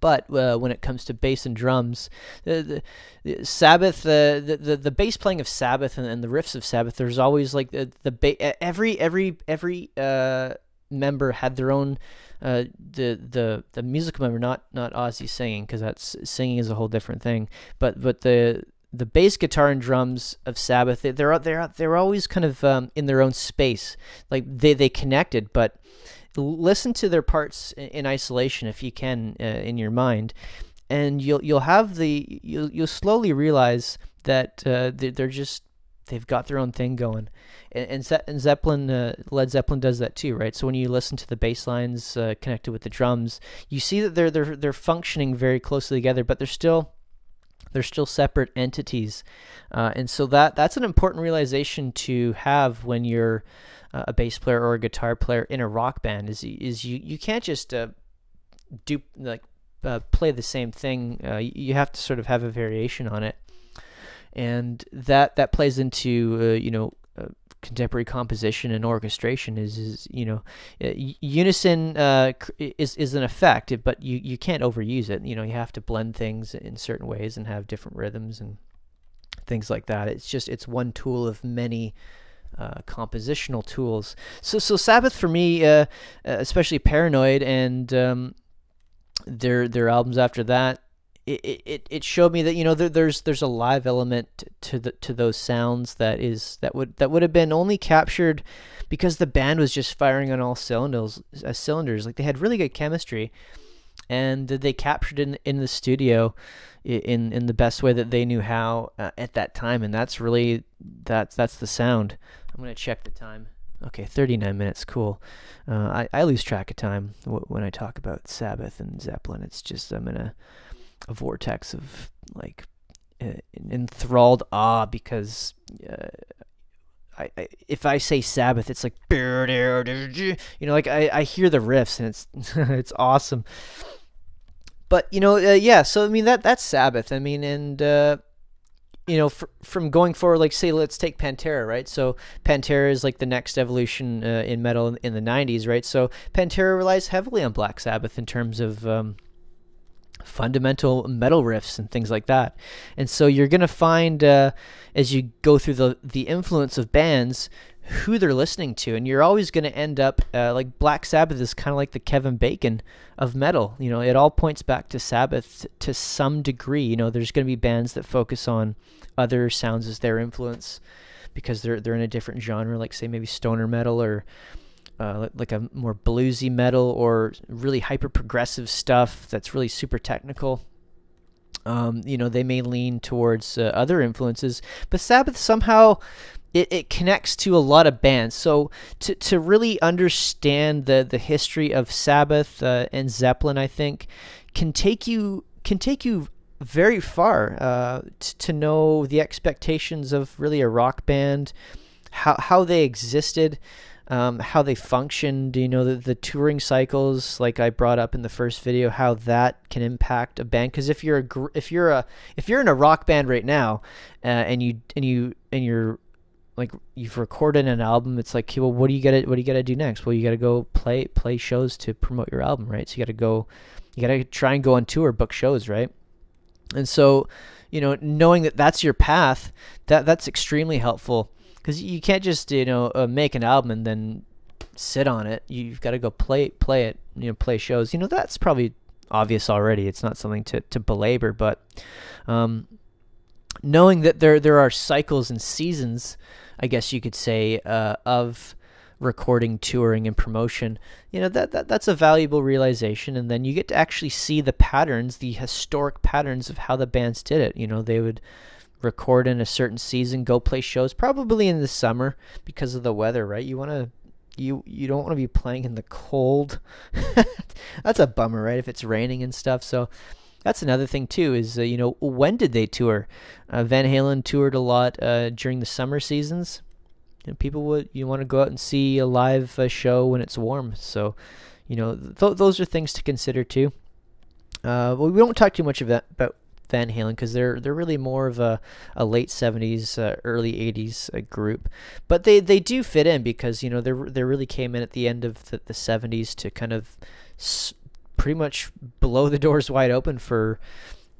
But uh, when it comes to bass and drums, the, the, the Sabbath, the, the, the the bass playing of Sabbath and, and, the riffs of Sabbath, there's always like the the ba- every every every uh, member had their own uh, the the the musical member, not not Ozzy singing, because that's singing is a whole different thing. But but the the bass guitar and drums of Sabbath, they're they're they're always kind of um, in their own space. Like they they connected, but listen to their parts in isolation if you can uh, in your mind, and you'll you'll have the you'll you'll slowly realize that uh, they're just they've got their own thing going. And, and, Ze- and Zeppelin, uh, Led Zeppelin does that too, right? So when you listen to the bass lines uh, connected with the drums, you see that they're they're they're functioning very closely together, but they're still they're still separate entities, uh, and so that that's an important realization to have when you're uh, a bass player or a guitar player in a rock band. Is is you you can't just uh, do like uh, play the same thing. You have to sort of have a variation on it, and that that plays into you know contemporary composition and orchestration is, is you know uh, unison uh, is is an effect but you you can't overuse it. You know you have to blend things in certain ways and have different rhythms and things like that. It's just it's one tool of many uh, compositional tools. So so sabbath for me uh, especially paranoid and um, their their albums after that it, it, it showed me that you know there, there's there's a live element to the to those sounds that is that would that would have been only captured because the band was just firing on all cylinders uh, cylinders. Like they had really good chemistry and they captured in in the studio in in the best way that they knew how uh, at that time. And that's really that's that's the sound. I'm gonna check the time. Okay 39 minutes. Cool. Uh, I, I lose track of time when I talk about Sabbath and Zeppelin. It's just I'm gonna a vortex of like enthralled awe because uh, I, I, if I say Sabbath, it's like you know, like I, I hear the riffs and it's (laughs) it's awesome. but you know, uh, yeah. So I mean that that's Sabbath. I mean, and uh, you know, fr- from going forward, like say, let's take Pantera, right? So Pantera is like the next evolution uh, in metal in, in, the '90s, right? So Pantera relies heavily on Black Sabbath in terms of um, fundamental metal riffs and things like that. And so you're gonna find uh, as you go through the the influence of bands who they're listening to, and you're always going to end up uh, like Black Sabbath is kind of like the Kevin Bacon of metal. You know, it all points back to Sabbath to some degree. You know, there's going to be bands that focus on other sounds as their influence because they're they're in a different genre, like say maybe stoner metal or uh, like a more bluesy metal or really hyper progressive stuff that's really super technical. Um, you know, they may lean towards uh, other influences, but Sabbath somehow it, it connects to a lot of bands. So to, to really understand the, the history of Sabbath uh, and Zeppelin, I think, can take you can take you very far uh, t- to know the expectations of really a rock band, how how they existed. Um, how they function. Do you know, the, the touring cycles, like I brought up in the first video, how that can impact a band. Because if you're a gr- if you're a if you're in a rock band right now, uh, and you and you and you're like you've recorded an album it's like well what do you gotta what do you gotta do next? Well you gotta go play play shows to promote your album right? So you gotta go you gotta try and go on tour book shows right? And so you know knowing that that's your path that that's extremely helpful because you can't just you know uh, make an album and then sit on it you've got to go play play it you know play shows you know that's probably obvious already it's not something to to belabor but um knowing that there there are cycles and seasons I guess you could say, uh, of recording, touring, and promotion. You know that, that that's a valuable realization, and then you get to actually see the patterns, the historic patterns of how the bands did it. You know, they would record in a certain season, go play shows, probably in the summer because of the weather, right? You want to you you don't want to be playing in the cold. (laughs) that's a bummer, right? If it's raining and stuff. So that's another thing too. Is uh, you know when did they tour? Uh, Van Halen toured a lot uh, during the summer seasons. People would you want to go out and see a live uh, show when it's warm. So, you know th- those are things to consider too. Uh, well, we don't talk too much of that, about Van Halen because they're they're really more of a, a late '70s, uh, early '80s uh, group, but they, they do fit in because you know they they really came in at the end of the, '70s to kind of s- pretty much blow the doors wide open for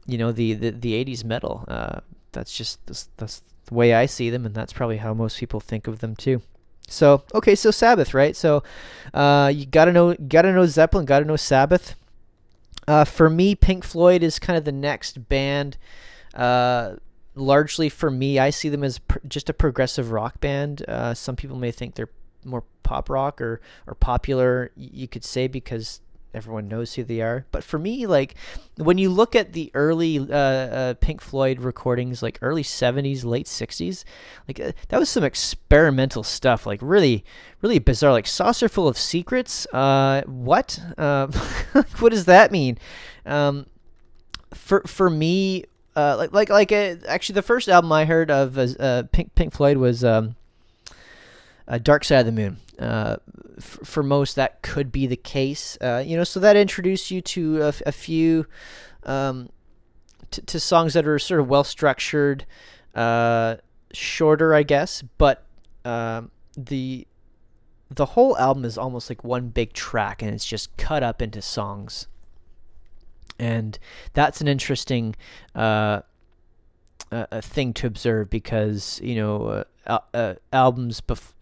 you know the the, 80s metal. Uh, that's just that's, that's the way I see them and that's probably how most people think of them too. So okay so Sabbath right? So uh, you gotta know gotta know Zeppelin gotta know Sabbath uh, for me Pink Floyd is kind of the next band. Uh, largely for me I see them as pr- just a progressive rock band. Uh, some people may think they're more pop rock or or popular you could say because everyone knows who they are. But for me, like when you look at the early uh, uh, Pink Floyd recordings, like early '70s, late '60s, like uh, that was some experimental stuff, like really, really bizarre. Like "Saucer Full of Secrets." Uh, what? (laughs) Uh, what does that mean? Um, for for me, uh, like like like uh, actually, the first album I heard of Pink Pink Floyd was. Um, uh, Dark Side of the Moon. Uh, f- for most, that could be the case. Uh, you know, so that introduced you to a, few um, t- to songs that are sort of well structured, uh, shorter, I guess. But um, the the whole album is almost like one big track, and it's just cut up into songs. And that's an interesting uh, a thing to observe because you know uh, uh, albums bef-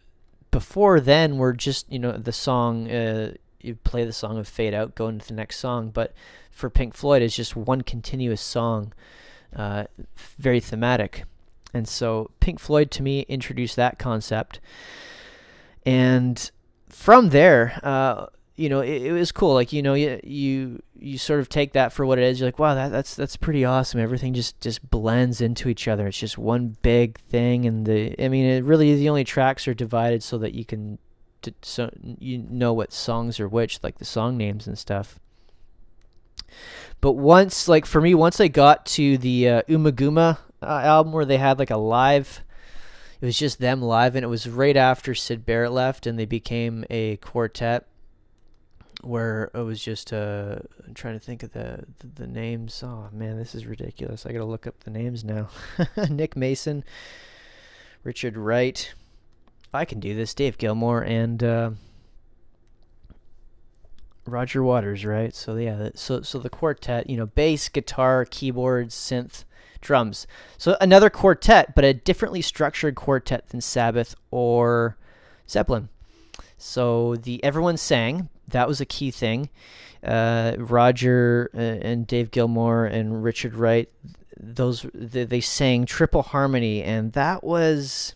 before then we're just you know the song uh, you play the song of fade out go into the next song. But for pink floyd it's just one continuous song uh, very thematic. And so pink floyd to me introduced that concept. And from there uh, you know, it, it, was cool. Like, you know, you, you you sort of take that for what it is. You're like, wow, that, that's that's pretty awesome. Everything just just blends into each other. It's just one big thing, and the I mean, it really the only tracks are divided so that you can to, so you know what songs are which, like the song names and stuff. But once, like for me, once I got to the uh, Ummagumma uh, album where they had like a live it was just them live and it was right after Syd Barrett left and they became a quartet where it was just uh, trying to think of the, the, the names. Oh man, this is ridiculous. I gotta look up the names now. (laughs) Nick Mason, Richard Wright. I can do this. Dave Gilmour and uh, Roger Waters, right? So yeah, so so the quartet, you know, bass, guitar, keyboards, synth, drums. So another quartet, but a differently structured quartet than Sabbath or Zeppelin. So the everyone sang. That was a key thing. Uh, Roger uh, and Dave Gilmour and Richard Wright, those they, sang triple harmony, and that was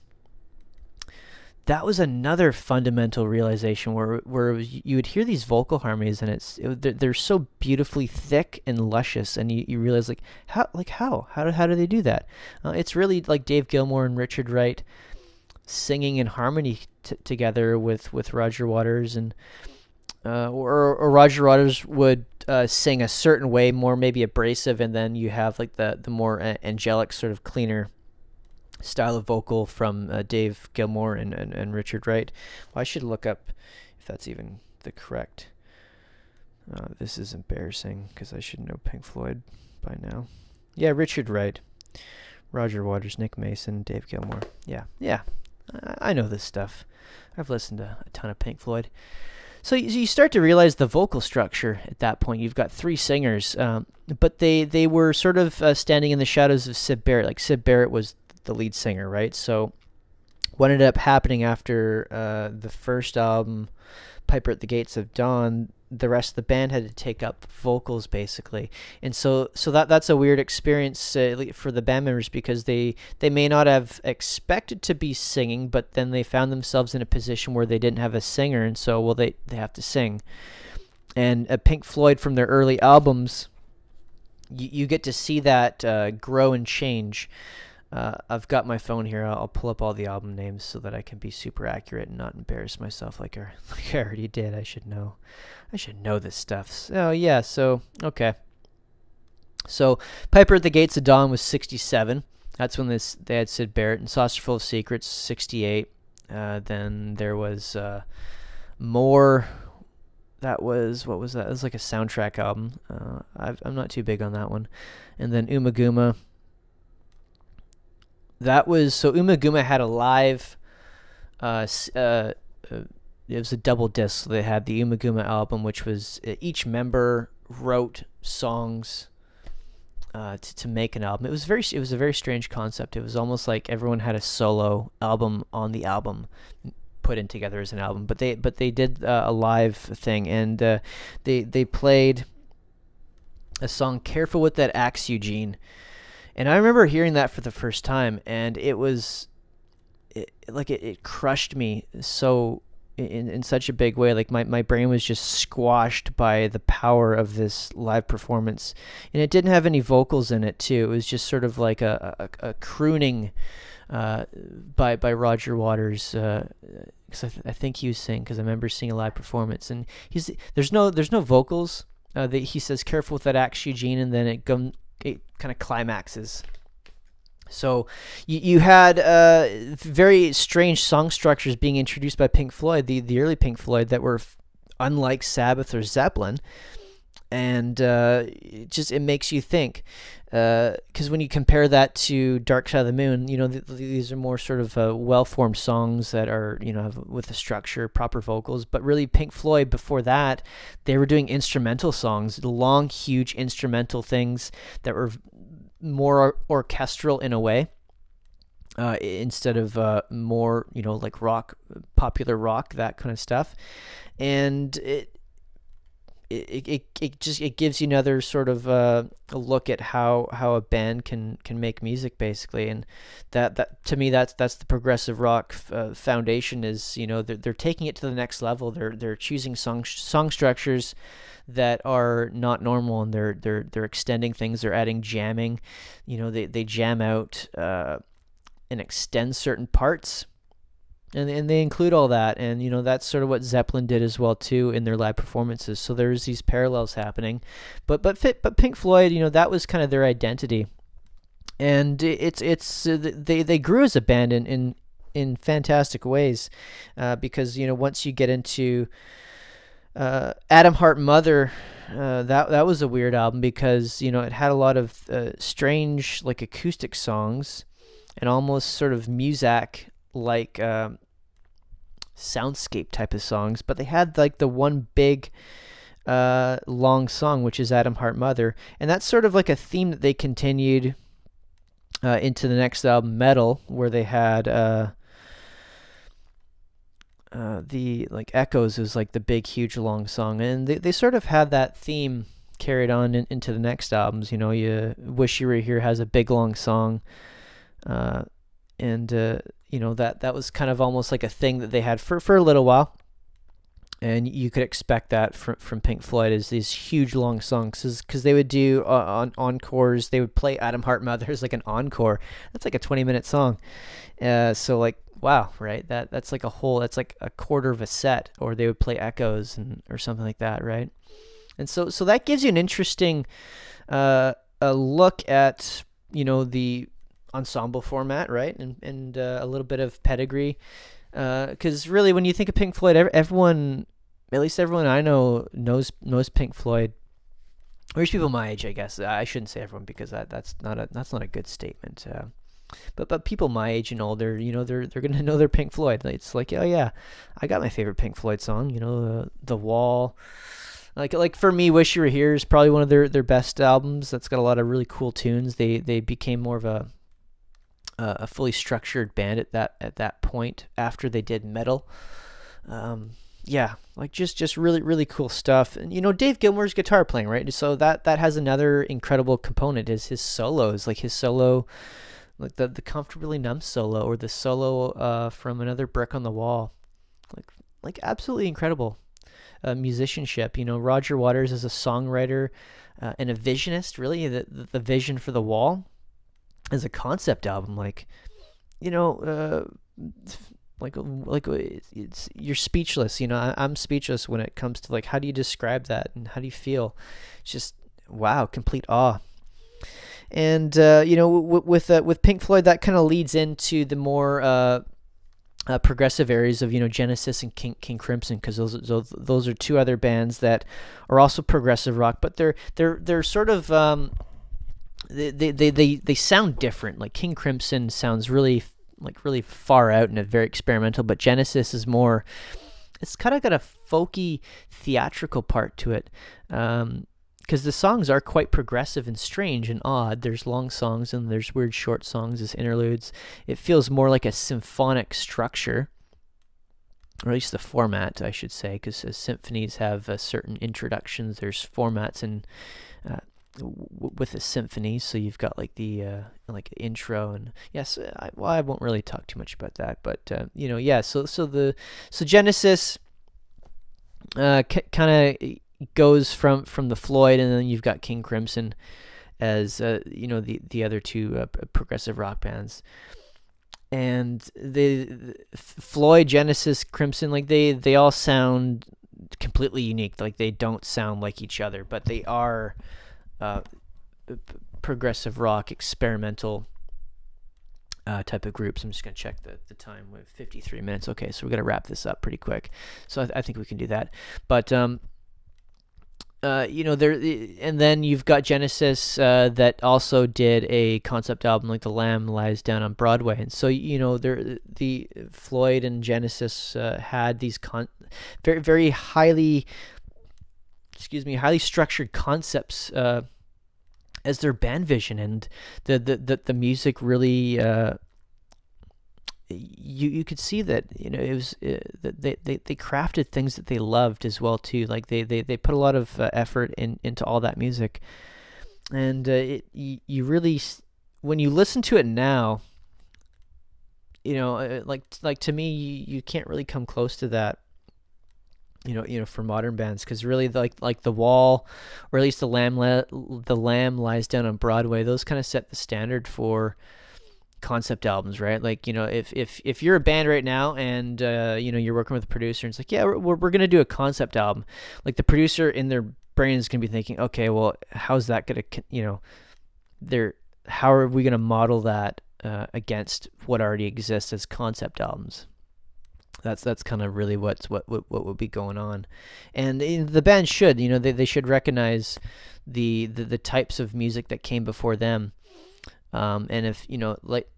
that was another fundamental realization where where you would hear these vocal harmonies and it's it, they're, they're, so beautifully thick and luscious and you, you realize like how like how how do, how do they do that uh, it's really like Dave Gilmour and Richard Wright singing in harmony t- together with with Roger Waters and uh, or, or Roger Waters would uh, sing a certain way more maybe abrasive and then you have like the the more angelic sort of cleaner style of vocal from uh, Dave Gilmour and, and, and Richard Wright. Well, I should look up if that's even the correct. Uh, this is embarrassing because I should know Pink Floyd by now. Yeah, Richard Wright, Roger Waters, Nick Mason, Dave Gilmour. Yeah, yeah, I, I know this stuff. I've listened to a ton of Pink Floyd. So you, start to realize the vocal structure at that point. You've got three singers, um, but they, they were sort of uh, standing in the shadows of Syd Barrett. Like Syd Barrett was the lead singer, right? So what ended up happening after uh, the first album, Piper at the Gates of Dawn, the rest of the band had to take up vocals basically, and so so that that's a weird experience uh, for the band members because they they may not have expected to be singing, but then they found themselves in a position where they didn't have a singer, and so well they they have to sing. And uh, Pink Floyd from their early albums, you, you get to see that uh, grow and change. Uh, I've got my phone here. I'll, pull up all the album names so that I can be super accurate and not embarrass myself like I, (laughs) like I already did. I should know. I should know this stuff. So yeah. So okay. So Piper at the Gates of Dawn was 67. That's when this they had Syd Barrett and Saucer Full of Secrets 68. Uh, then there was uh, more. That was what was that? It was like a soundtrack album. Uh, i am not too big on that one. And then Ummagumma that was so Ummagumma had a live. Uh, uh, uh, it was a double disc. So they had the Ummagumma album, which was uh, each member wrote songs uh, to to make an album. It was very it was a very strange concept. It was almost like everyone had a solo album on the album put in together as an album. But they but they did uh, a live thing and uh, they they played a song "Careful with That Axe, Eugene." And I remember hearing that for the first time, and it was it, like it, it crushed me so in, in such a big way. Like my, my brain was just squashed by the power of this live performance. And it didn't have any vocals in it, too. It was just sort of like a, a, a crooning uh, by, by Roger Waters. Uh, I, th- I think he was saying, because I remember seeing a live performance. And he's there's no there's no vocals. Uh, that he says, "Careful with that axe, Eugene," and then it it kind of climaxes. So you, you had uh, very strange song structures being introduced by Pink Floyd, the, the early Pink Floyd, that were unlike Sabbath or Zeppelin. And uh, it just it makes you think, because uh, when you compare that to Dark Side of the Moon, you know th- these are more sort of uh, well-formed songs that are you know with a structure, proper vocals. But really, Pink Floyd before that, they were doing instrumental songs, long, huge instrumental things that were more or- orchestral in a way. Uh, instead of uh, more, you know, like rock, popular rock, that kind of stuff, and it it, it, it just it gives you another sort of uh, a look at how, how a band can can make music basically. And that that to me that's that's the progressive rock uh, foundation is you know they're, they're taking it to the next level. They're they're choosing song song structures that are not normal and they're they're they're extending things. They're adding jamming. You know they they jam out uh, and extend certain parts and and they include all that and you know that's sort of what Zeppelin did as well too in their live performances so there's these parallels happening but but fit, but Pink Floyd you know that was kind of their identity and it's it's uh, they they grew as a band in in, in fantastic ways uh, because you know once you get into uh, Atom Heart Mother. Uh, that that was a weird album because you know it had a lot of uh, strange like acoustic songs and almost sort of Muzak like um, soundscape type of songs, but they had like the one big uh, long song, which is Atom Heart Mother, and that's sort of like a theme that they continued uh, into the next album, Meddle, where they had uh, uh, the like Echoes is like the big, huge, long song, and they they sort of had that theme carried on in, into the next albums. You know, you Wish You Were Here has a big, long song, uh, and uh, you know that that was kind of almost like a thing that they had for for a little while and you could expect that from from Pink Floyd is these huge long songs because they would do uh, on encores. They would play Atom Heart Mother as like an encore. That's like a twenty minute song. Uh, so like wow, right? That that's like a whole. That's like a quarter of a set. Or they would play Echoes and or something like that, right? And so so that gives you an interesting uh, a look at you know the ensemble format, right? And and uh, a little bit of pedigree because uh, really, when you think of Pink Floyd, everyone at least everyone I know knows knows Pink Floyd. Or people my age, I guess. I shouldn't say everyone because that, that's not a that's not a good statement. Uh, but but people my age and older, you know, they're they're gonna (laughs) know their Pink Floyd. It's like, oh yeah, I got my favorite Pink Floyd song. You know, the the Wall. Like like for me, Wish You Were Here is probably one of their, their best albums. That's got a lot of really cool tunes. They they became more of a a fully structured band at that at that point after they did Meddle. Um, yeah, like just just really really cool stuff. And you know, Dave Gilmour's guitar playing, right? So that that has another incredible component is his solos, like his solo like the the comfortably numb solo or the solo uh, from another brick on the wall. Like like absolutely incredible uh, musicianship. You know, Roger Waters is a songwriter uh, and a visionist, really the the vision for the wall as a concept album like you know uh, like like it's you're speechless you know I, i'm speechless when it comes to like how do you describe that and how do you feel? It's just wow complete awe. And uh, you know w- with uh, with Pink Floyd that kind of leads into the more uh, uh, progressive areas of you know Genesis and King, King Crimson because those, those those are two other bands that are also progressive rock but they're they're they're sort of um, they, they they they sound different like King Crimson sounds really like really far out and very experimental. But Genesis is more. It's kind of got a folky theatrical part to it. Um, because the songs are quite progressive and strange and odd. There's long songs and there's weird short songs as interludes. It feels more like a symphonic structure, or at least the format, I should say, because symphonies have uh, certain introductions. There's formats and uh, with a symphony. So you've got like the uh, like intro and yes, I, well I won't really talk too much about that, but uh, you know yeah. So so the so Genesis uh, c- kind of goes from from the Floyd, and then you've got King Crimson as uh, you know the the other two uh, progressive rock bands. And the, the Floyd, Genesis, Crimson, like they they all sound completely unique. Like they don't sound like each other, but they are uh, progressive rock, experimental uh, type of groups. I'm just going to check the, the time with 53 minutes. Okay, so we're going to wrap this up pretty quick. So I, th- I think we can do that. But, um, uh, you know, there, and then you've got Genesis uh, that also did a concept album like "The Lamb Lies Down on Broadway," and so you know, there the Floyd and Genesis uh, had these con- very very highly, excuse me, highly structured concepts uh, as their band vision. And the the the, the music really uh, you you could see that you know it was uh, that they, they they crafted things that they loved as well too. Like they they, they put a lot of uh, effort in into all that music. And uh, it you, you really when you listen to it now you know uh, like like to me you, you can't really come close to that you know, you know, for modern bands, because really, like like the Wall, or at least the Lamb, the Lamb lies down on Broadway. Those kind of set the standard for concept albums, right? Like, you know, if if if you're a band right now and uh, you know you're working with a producer, and it's like, yeah, we're we're gonna do a concept album. Like the producer in their brain is gonna be thinking, okay, well, how's that gonna, you know, they're how are we gonna model that uh, against what already exists as concept albums? That's that's kind of really what's what, what what would be going on, and the band should you know they they should recognize the the, the types of music that came before them, um, and if you know like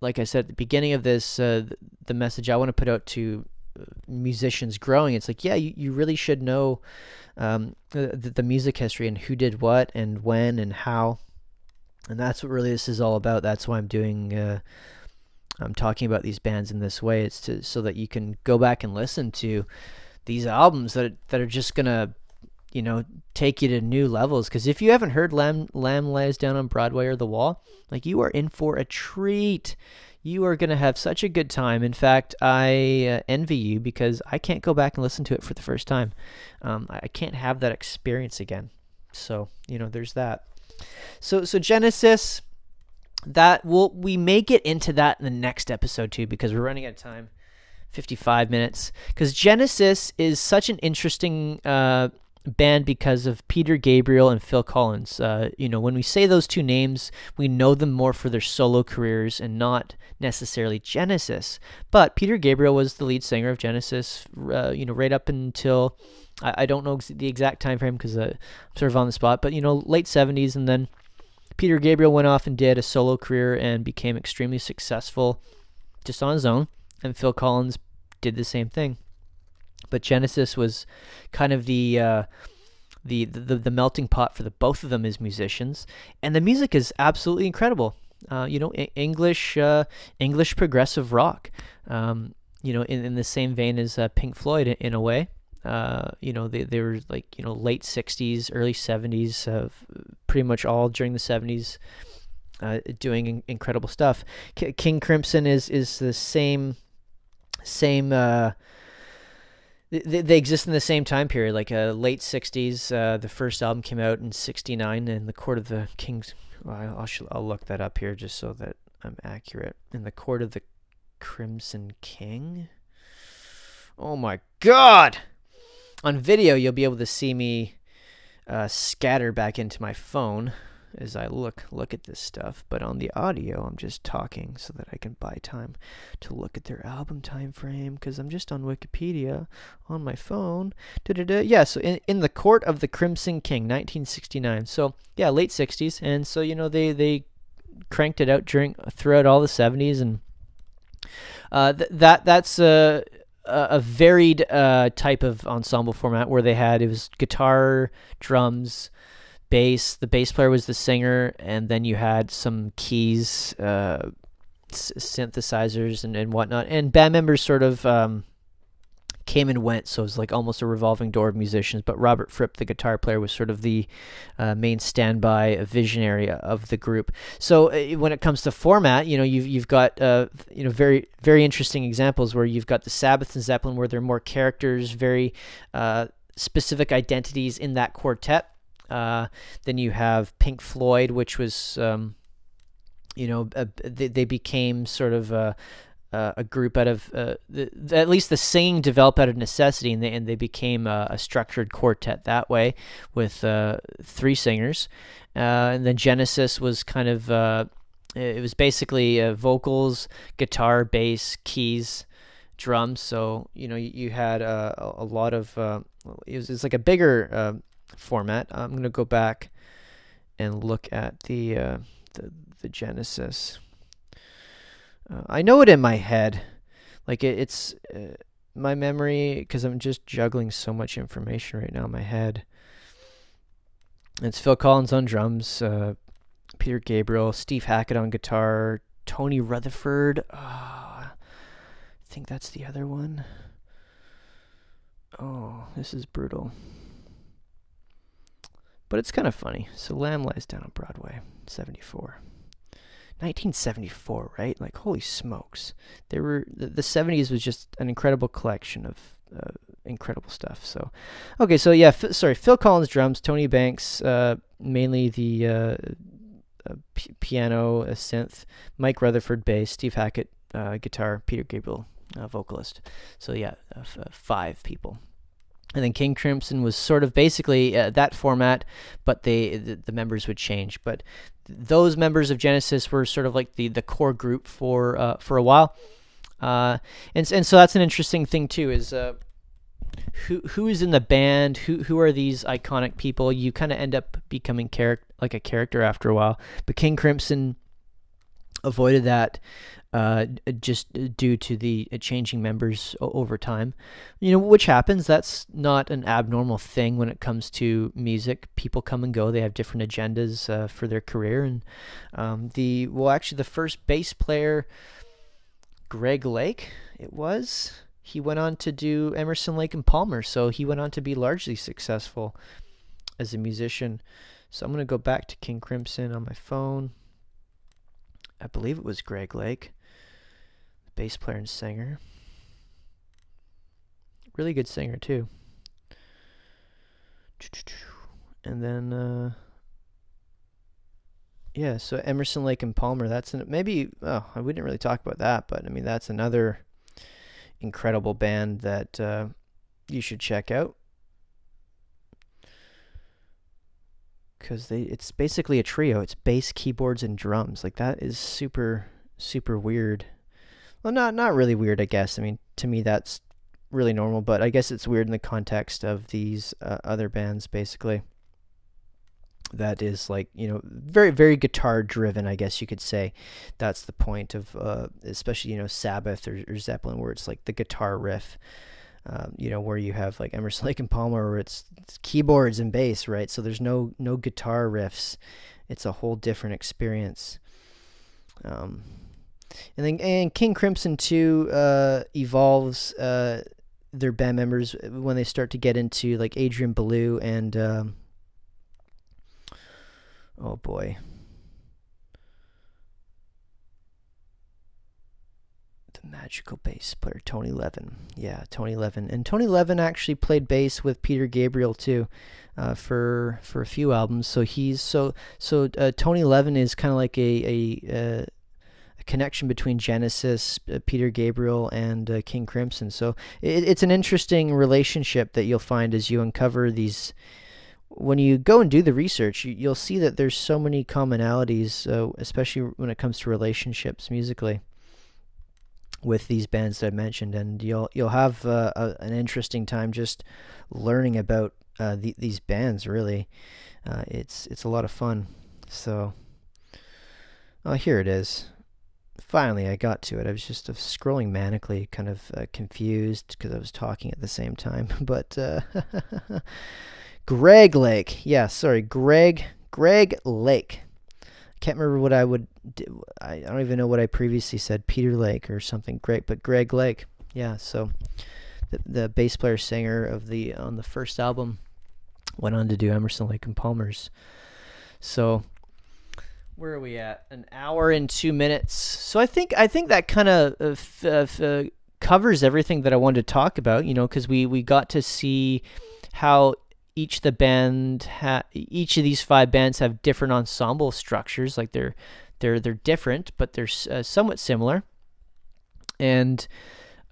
like I said at the beginning of this, uh, the message I want to put out to uh, musicians growing, it's like, yeah, you, you really should know um, the, the music history and who did what and when and how. And that's what really this is all about. That's why I'm doing, uh, I'm talking about these bands in this way. It's to so that you can go back and listen to these albums that that are just gonna, you know, take you to new levels. Because if you haven't heard Lamb Lamb Lies Down on Broadway or The Wall, like you are in for a treat you are going to have such a good time. In fact, I uh, envy you because I can't go back and listen to it for the first time. Um, I can't have that experience again. So, you know, there's that. So, so Genesis, that will we may get into that in the next episode too because we're running out of time. 55 minutes because Genesis is such an interesting uh, band because of Peter Gabriel and Phil Collins. Uh, you know, when we say those two names, we know them more for their solo careers and not necessarily Genesis. But Peter Gabriel was the lead singer of Genesis, uh, you know, right up until I, I don't know the exact time frame because uh, I'm sort of on the spot, but you know, late 70s, and then Peter Gabriel went off and did a solo career and became extremely successful just on his own, and Phil Collins did the same thing. But Genesis was kind of the uh, the, the the melting pot for the both of them as musicians, and the music is absolutely incredible. Uh, you know, English uh, English progressive rock. Um, you know, in, in the same vein as uh, Pink Floyd in, in a way. Uh, you know, they, they were like, you know, late 60s, early 70s, uh, pretty much all during the 70s, uh, doing in- incredible stuff. K- King Crimson is, is the same, same, uh, they, they exist in the same time period, like uh, late '60s. Uh, the first album came out in '69, and the Court of the King's. Well, I'll I'll look that up here just so that I'm accurate. In the Court of the Crimson King. Oh my God! On video, you'll be able to see me uh, scatter back into my phone as I look look at this stuff. But on the audio, I'm just talking so that I can buy time to look at their album time frame because I'm just on Wikipedia on my phone. Da-da-da. Yeah, so in, in the Court of the Crimson King, 1969. So yeah, late 60s, and so you know they they cranked it out during throughout all the 70s, and uh, th- that that's a varied uh, type of ensemble format where they had it was guitar, drums, bass. The bass player was the singer, and then you had some keys, uh, synthesizers, and, and whatnot. And band members sort of um, came and went, so it was like almost a revolving door of musicians. But Robert Fripp, the guitar player, was sort of the uh, main standby visionary of the group. So uh, when it comes to format, you know, you've you've got uh, you know very very interesting examples where you've got the Sabbath and Zeppelin, where there are more characters, very uh, specific identities in that quartet uh, then you have Pink Floyd, which was, um, you know, a, they, they became sort of a, a group out of, uh, the, at least the singing developed out of necessity, and they, and they became a, a structured quartet that way with uh, three singers. Uh, and then Genesis was kind of, uh, it was basically uh, vocals, guitar, bass, keys, drums. So, you know, you, you had a, a lot of, it was, it, was, like a bigger format. I'm going to go back and look at the uh, the, the Genesis. Uh, I know it in my head, like it, it's uh, my memory because I'm just juggling so much information right now in my head. It's Phil Collins on drums, uh, Peter Gabriel, Steve Hackett on guitar, Tony Rutherford. Oh, I think that's the other one. Oh, this is brutal. But it's kind of funny. So Lamb Lies Down on Broadway, 74. 1974, right? Like, holy smokes. There were, the, the 70s was just an incredible collection of uh, incredible stuff. So, okay, so yeah, f- sorry, Phil Collins drums, Tony Banks, uh, mainly the uh, uh p- piano, a synth, Mike Rutherford bass, Steve Hackett uh, guitar, Peter Gabriel uh, vocalist. So yeah, f- five people and then King Crimson was sort of basically uh, that format, but they the, the, members would change. But those members of Genesis were sort of like the the core group for uh, for a while. Uh, and and so that's an interesting thing too. Is uh, who who is in the band? Who who are these iconic people? You kind of end up becoming character like a character after a while. But King Crimson avoided that uh, just due to the uh, changing members over time. You know, which happens. That's not an abnormal thing when it comes to music. People come and go. They have different agendas uh, for their career. And um, the well, actually, the first bass player, Greg Lake, it was. He went on to do Emerson, Lake, and Palmer. So he went on to be largely successful as a musician. So I'm going to go back to King Crimson on my phone. I believe it was Greg Lake bass player and singer. Really good singer too. And then uh yeah, so Emerson Lake and Palmer, that's an, maybe oh, I wouldn't really talk about that, but I mean that's another incredible band that uh, you should check out. Cuz they it's basically a trio. It's bass, keyboards and drums. Like that is super super weird well, not not really weird, I guess. I mean, to me that's really normal, but I guess it's weird in the context of these uh, other bands, basically. That is like you know very very guitar driven, I guess you could say. That's the point of uh, especially you know Sabbath or, or Zeppelin, where it's like the guitar riff. Um, you know, where you have like Emerson, (laughs) Lake and Palmer, where it's, it's, keyboards and bass, right? So there's no no guitar riffs. It's a whole different experience. Um, and then and King Crimson too uh, evolves uh, their band members when they start to get into like Adrian Belew and um, oh boy. The magical bass player Tony Levin, yeah, Tony Levin, and Tony Levin actually played bass with Peter Gabriel too, uh, for for a few albums. So he's so so uh, Tony Levin is kind of like a a uh, connection between Genesis, uh, Peter Gabriel, and uh, King Crimson. So it, it's an interesting relationship that you'll find as you uncover these. When you go and do the research, you, will see that there's so many commonalities, uh, especially when it comes to relationships musically with these bands that I mentioned, and you'll you'll have uh, a, an interesting time just learning about uh, the, these bands. Really, uh, it's it's a lot of fun. So, oh, here it is finally I got to it. I was just uh, scrolling manically, kind of uh, confused because I was talking at the same time. (laughs) But uh, (laughs) Greg Lake, yeah, sorry, Greg Greg Lake. I can't remember what I would. Do. I don't even know what I previously said. Peter Lake or something great, but Greg Lake, yeah. So the the bass player singer of the on the first album went on to do Emerson Lake and Palmer's. So where are we at? An hour and two minutes. So I think I think that kind of uh, uh, uh, covers everything that I wanted to talk about. You know, because we we got to see how each the band ha- each of these five bands have different ensemble structures. Like they're they're they're different, but they're uh, somewhat similar. And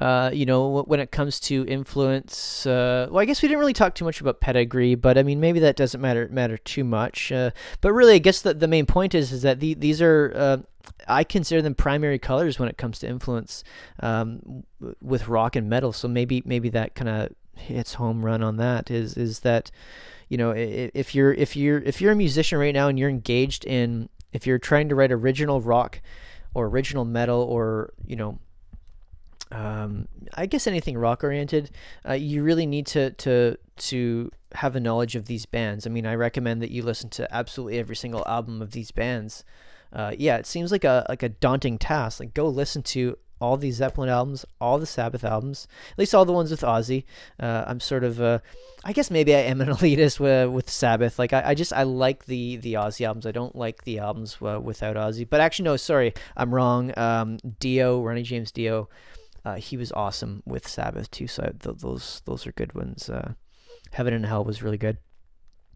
uh, you know, when it comes to influence, uh, well, I guess we didn't really talk too much about pedigree, but I mean, maybe that doesn't matter matter too much. Uh, but really, I guess the, the main point is is that the, these are uh, I consider them primary colors when it comes to influence um, with rock and metal. So maybe maybe that kind of hits home run on that. Is is that you know if you're if you're if you're a musician right now and you're engaged in if you're trying to write original rock or original metal or you know um, I guess anything rock oriented, uh, you really need to to to have a knowledge of these bands. I mean, I recommend that you listen to absolutely every single album of these bands. Uh, yeah, it seems like a like a daunting task. Like go listen to all these Zeppelin albums, all the Sabbath albums, at least all the ones with Ozzy. Uh, I'm sort of, uh, I guess maybe I am an (laughs) elitist with, with Sabbath. Like I, I just I like the the Ozzy albums. I don't like the albums uh, without Ozzy. But actually, no, sorry, I'm wrong. Um, Dio, Ronnie James Dio. Uh, he was awesome with Sabbath too. So th- those those are good ones. Uh, Heaven and Hell was really good.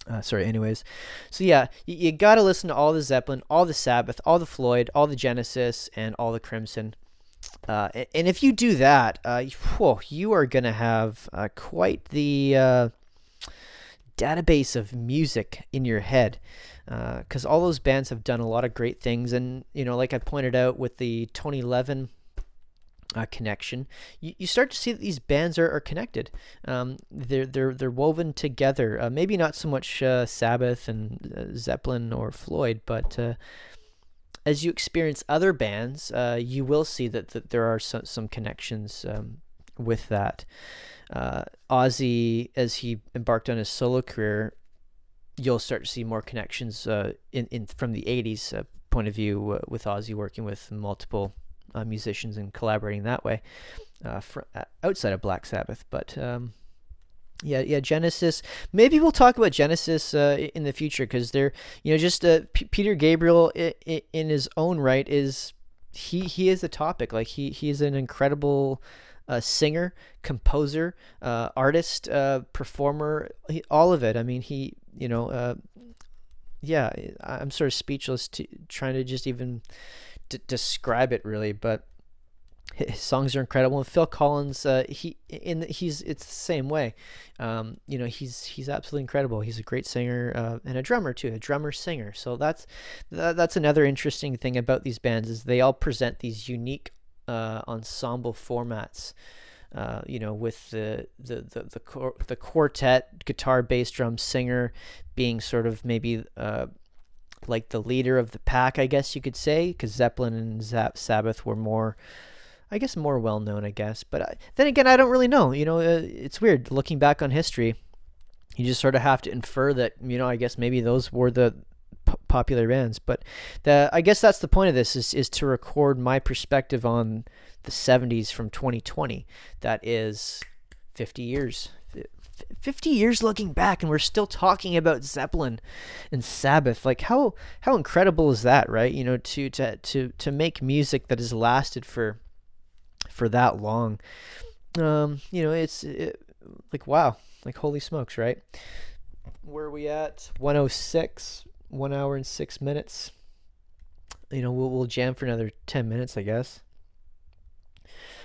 Uh, sorry. Anyways, so yeah, you, you got to listen to all the Zeppelin, all the Sabbath, all the Floyd, all the Genesis, and all the Crimson. Uh, and if you do that, uh, whoa, you are gonna have quite the database of music in your head because uh, all those bands have done a lot of great things and you know like i pointed out with the tony levin uh, connection, you, you start to see that these bands are, are connected. Um, they're they're they're woven together. Uh, maybe not so much uh, Sabbath and uh, Zeppelin or Floyd, but uh, as you experience other bands, uh, you will see that, that there are some some connections um, with that. Ozzy, as he embarked on his solo career, you'll start to see more connections in, in from the '80s point of view with Ozzy working with multiple uh, musicians and collaborating that way uh, uh, outside of Black Sabbath. But um, yeah, yeah, Genesis. Maybe we'll talk about Genesis uh, in the future because they're, you know, just uh, P- Peter Gabriel in his own right is he he is a topic. Like he he is an incredible. Uh, singer, composer, uh, artist, uh, performer, he, all of it. I mean, he, you know, uh, yeah, I'm sort of speechless to trying to just even d- describe it really, but his songs are incredible. And Phil Collins, uh, he in he's it's the same way. Um, you know, he's he's absolutely incredible. He's a great singer uh, and a drummer too, a drummer singer. So that's that, that's another interesting thing about these bands is they all present these unique uh, ensemble formats. Uh, you know, with the the the the, cor- the quartet, guitar, bass, drum, singer, being sort of maybe uh, like the leader of the pack, I guess you could say, because Zeppelin and Zap- Sabbath were more, I guess, more well known, I guess. But I, then again, I don't really know. You know, uh, it's weird looking back on history. You just sort of have to infer that, you know, I guess maybe those were the p- popular bands. But the, I guess that's the point of this is is to record my perspective on the 70s from 2020. That is 50 years, 50 years looking back and we're still talking about Zeppelin and Sabbath like how how incredible is that right? You know to to to to make music that has lasted for for that long. Um you know it's it, like wow like holy smokes right? Where are we at? 106 1 hour and 6 minutes. You know we'll, we'll jam for another 10 minutes I guess.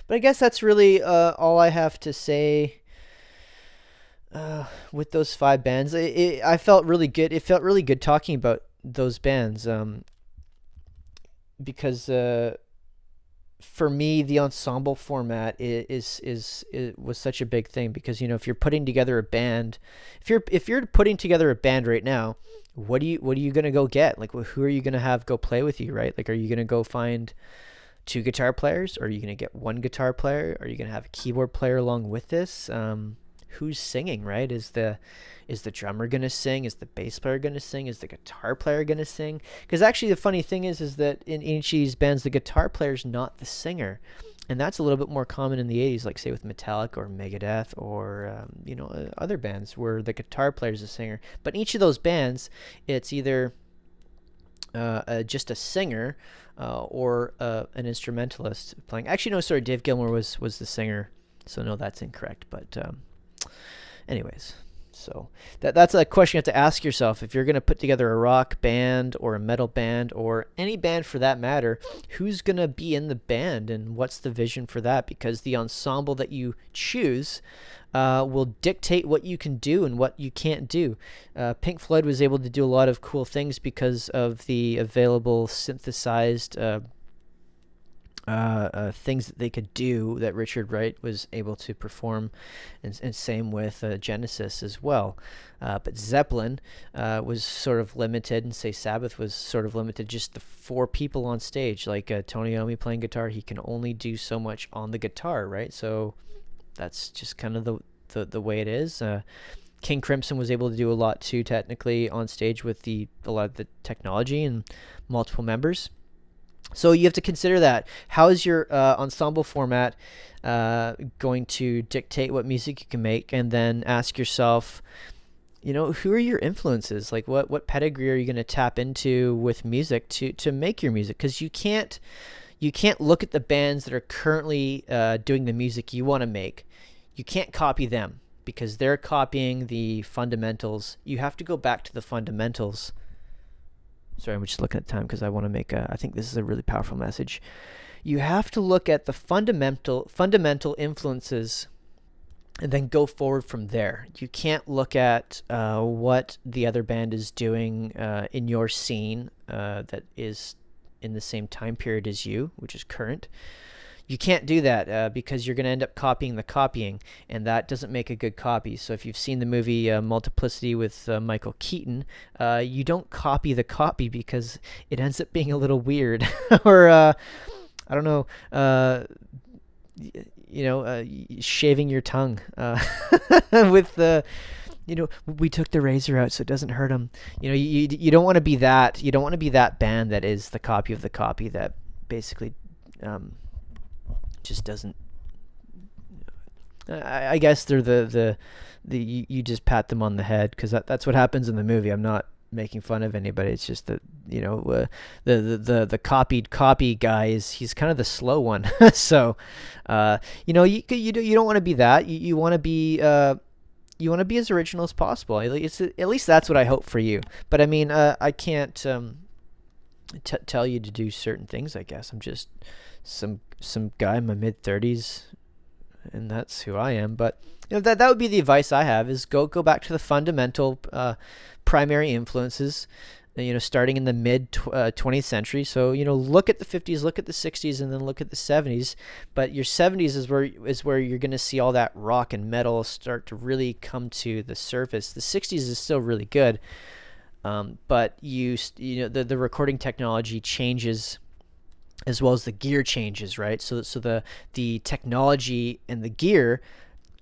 But I guess that's really uh, all I have to say uh, with those five bands. It, it, I felt really good. It felt really good talking about those bands um, because uh, for me, the ensemble format is, is is was such a big thing because you know if you're putting together a band, if you're if you're putting together a band right now, what do you what are you gonna go get? Like who are you gonna have go play with you? Right? Like are you gonna go find two guitar players? Or are you gonna get one guitar player? Are you gonna have a keyboard player along with this? Um, who's singing, right? Is the is the drummer gonna sing? Is the bass player gonna sing? Is the guitar player gonna sing? Because actually, the funny thing is, is that in each of these bands, the guitar player is not the singer, and that's a little bit more common in the '80s, like say with Metallica or Megadeth or um, you know uh, other bands where the guitar player is the singer. But in each of those bands, it's either uh, uh, just a singer uh, or uh, an instrumentalist playing. Actually, no, sorry, Dave Gilmour was was the singer, so no, that's incorrect. But um, anyways, so that that's a question you have to ask yourself if you're going to put together a rock band or a metal band or any band for that matter, who's going to be in the band and what's the vision for that? Because the ensemble that you choose uh, will dictate what you can do and what you can't do. Uh, Pink Floyd was able to do a lot of cool things because of the available synthesized uh, uh, uh, things that they could do that Richard Wright was able to perform, and, and same with uh, Genesis as well. Uh, but Zeppelin uh, was sort of limited, and say Sabbath was sort of limited. Just the four people on stage, like uh, Tony Iommi playing guitar, he can only do so much on the guitar, right? So that's just kind of the the, the way it is. King Crimson was able to do a lot too, technically on stage with the a lot of the technology and multiple members. So you have to consider that. How is your uh, ensemble format uh, going to dictate what music you can make? And then ask yourself, you know, who are your influences? Like, what what pedigree are you going to tap into with music to to make your music? Because you can't you can't look at the bands that are currently uh, doing the music you want to make. You can't copy them because they're copying the fundamentals. You have to go back to the fundamentals sorry, I'm just looking at time because I want to make a, I think this is a really powerful message. You have to look at the fundamental fundamental influences and then go forward from there. You can't look at uh, what the other band is doing uh, in your scene uh, that is in the same time period as you, which is current. You can't do that uh, because you're going to end up copying the copying, and that doesn't make a good copy. So if you've seen the movie uh, Multiplicity with uh, Michael Keaton, uh, you don't copy the copy because it ends up being a little weird. (laughs) or uh, I don't know, uh, you know, shaving your tongue (laughs) with the you know, we took the razor out so it doesn't hurt them. You know, you you don't want to be that. You don't want to be that band that is the copy of the copy that basically um, just doesn't. I, I, guess they're the the the you, you just pat them on the head because that, that's what happens in the movie. I'm not making fun of anybody. It's just that you know uh, the, the the the copied copy guy is he's kind of the slow one. (laughs) so uh, you know you you you don't want to be that. You you want to be uh, you want to be as original as possible. At least that's what I hope for you. But I mean, uh, I can't um, t- tell you to do certain things. I guess I'm just some some guy in my mid thirties, and that's who I am. But you know that that would be the advice I have: is go go back to the fundamental uh, primary influences you know, starting in the mid uh, 20th century. So, you know, look at the 50s, look at the 60s, and then look at the 70s. But your 70s is where is where you're going to see all that rock and metal start to really come to the surface. The 60s is still really good, um, but you you know the the recording technology changes as well as the gear changes, right? So so the the technology and the gear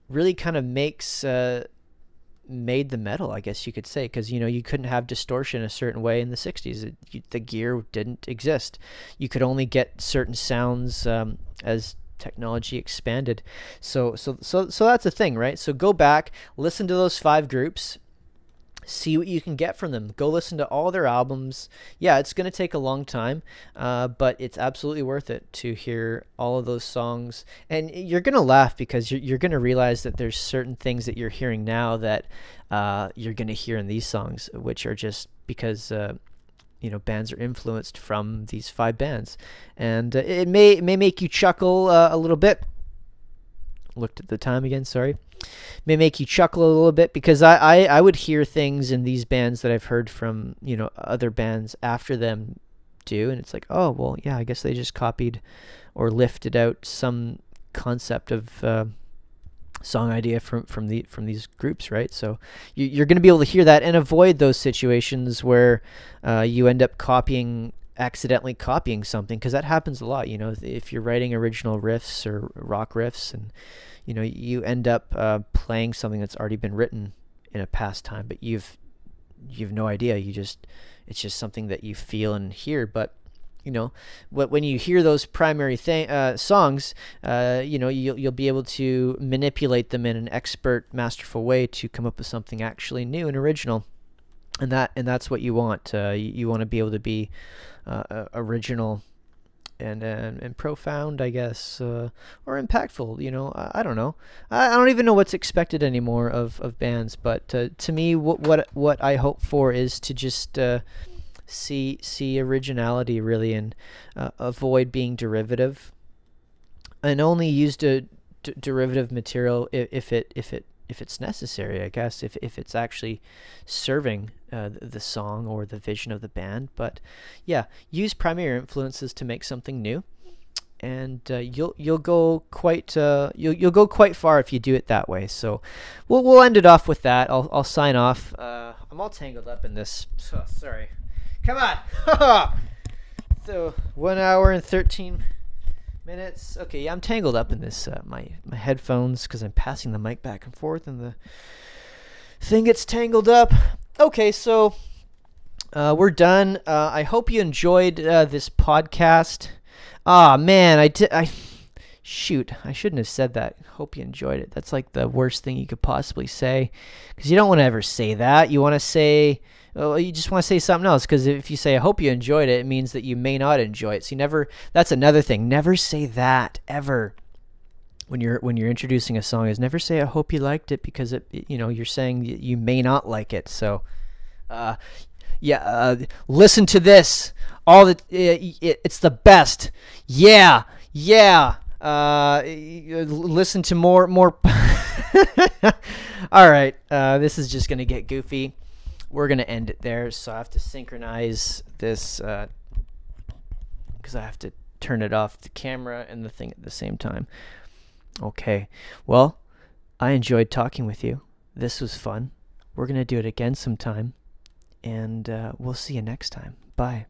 really kind of makes uh, made the metal, I guess you could say, because you know you couldn't have distortion a certain way in the '60s. It, you, the gear didn't exist. You could only get certain sounds um, as technology expanded. So so so so that's the thing, right? So go back, listen to those five groups, see what you can get from them. Go listen to all their albums. Yeah, it's going to take a long time, uh, but it's absolutely worth it to hear all of those songs. And you're going to laugh because you're, you're going to realize that there's certain things that you're hearing now that uh, you're going to hear in these songs, which are just because. Uh, you know, bands are influenced from these five bands, and uh, it may it may make you chuckle uh, a little bit. Looked at the time again. Sorry may make you chuckle a little bit because I, I, I would hear things in these bands that I've heard from you know other bands after them do and it's like oh well yeah I guess they just copied or lifted out some concept of uh, song idea from from the from these groups right so you, are going to be able to hear that and avoid those situations where uh, you end up copying accidentally copying something because that happens a lot you know if you're writing original riffs or rock riffs and you know you end up uh, playing something that's already been written in a past time but you've you've no idea you just it's just something that you feel and hear but you know when you hear those primary thing uh, songs uh, you know you'll, you'll be able to manipulate them in an expert masterful way to come up with something actually new and original and that and that's what you want uh, you, you want to be able to be uh, original and and, and profound, I guess, uh, or impactful. You know, I, I don't know. I, I, don't even know what's expected anymore of, of bands. But uh, to me, what what what I hope for is to just uh, see see originality really and uh, avoid being derivative, and only use the d- derivative material if, if it if it if it's necessary, I guess, if, if it's actually serving uh, the song or the vision of the band. But yeah, use primary influences to make something new, and uh, you'll you'll go quite uh, you'll you'll go quite far if you do it that way. So we'll we'll end it off with that. I'll I'll sign off. Uh, I'm all tangled up in this. (sighs) Oh, sorry. Come on. (laughs) so one hour and thirteen minutes. Okay, yeah, I'm tangled up in this uh, my my headphones because I'm passing the mic back and forth, and the thing gets tangled up. Okay, so uh, we're done. Uh, I hope you enjoyed uh, this podcast. Ah, man, I did. I shoot, I shouldn't have said that. Hope you enjoyed it. That's like the worst thing you could possibly say, because you don't want to ever say that. You want to say well, you just want to say something else because if you say I hope you enjoyed it, it means that you may not enjoy it. So you never. That's another thing. Never say that ever. When you're when you're introducing a song, is never say I hope you liked it because it, you know you're saying you may not like it. So, uh, yeah, uh, listen to this. All the it, it, it's the best. Yeah, yeah. Uh, listen to more more. (laughs) All right, uh, this is just gonna get goofy we're to end it there. So I have to synchronize this because uh, I have to turn it off the camera and the thing at the same time. Okay. Well, I enjoyed talking with you. This was fun. We're going to do it again sometime. And uh, we'll see you next time. Bye.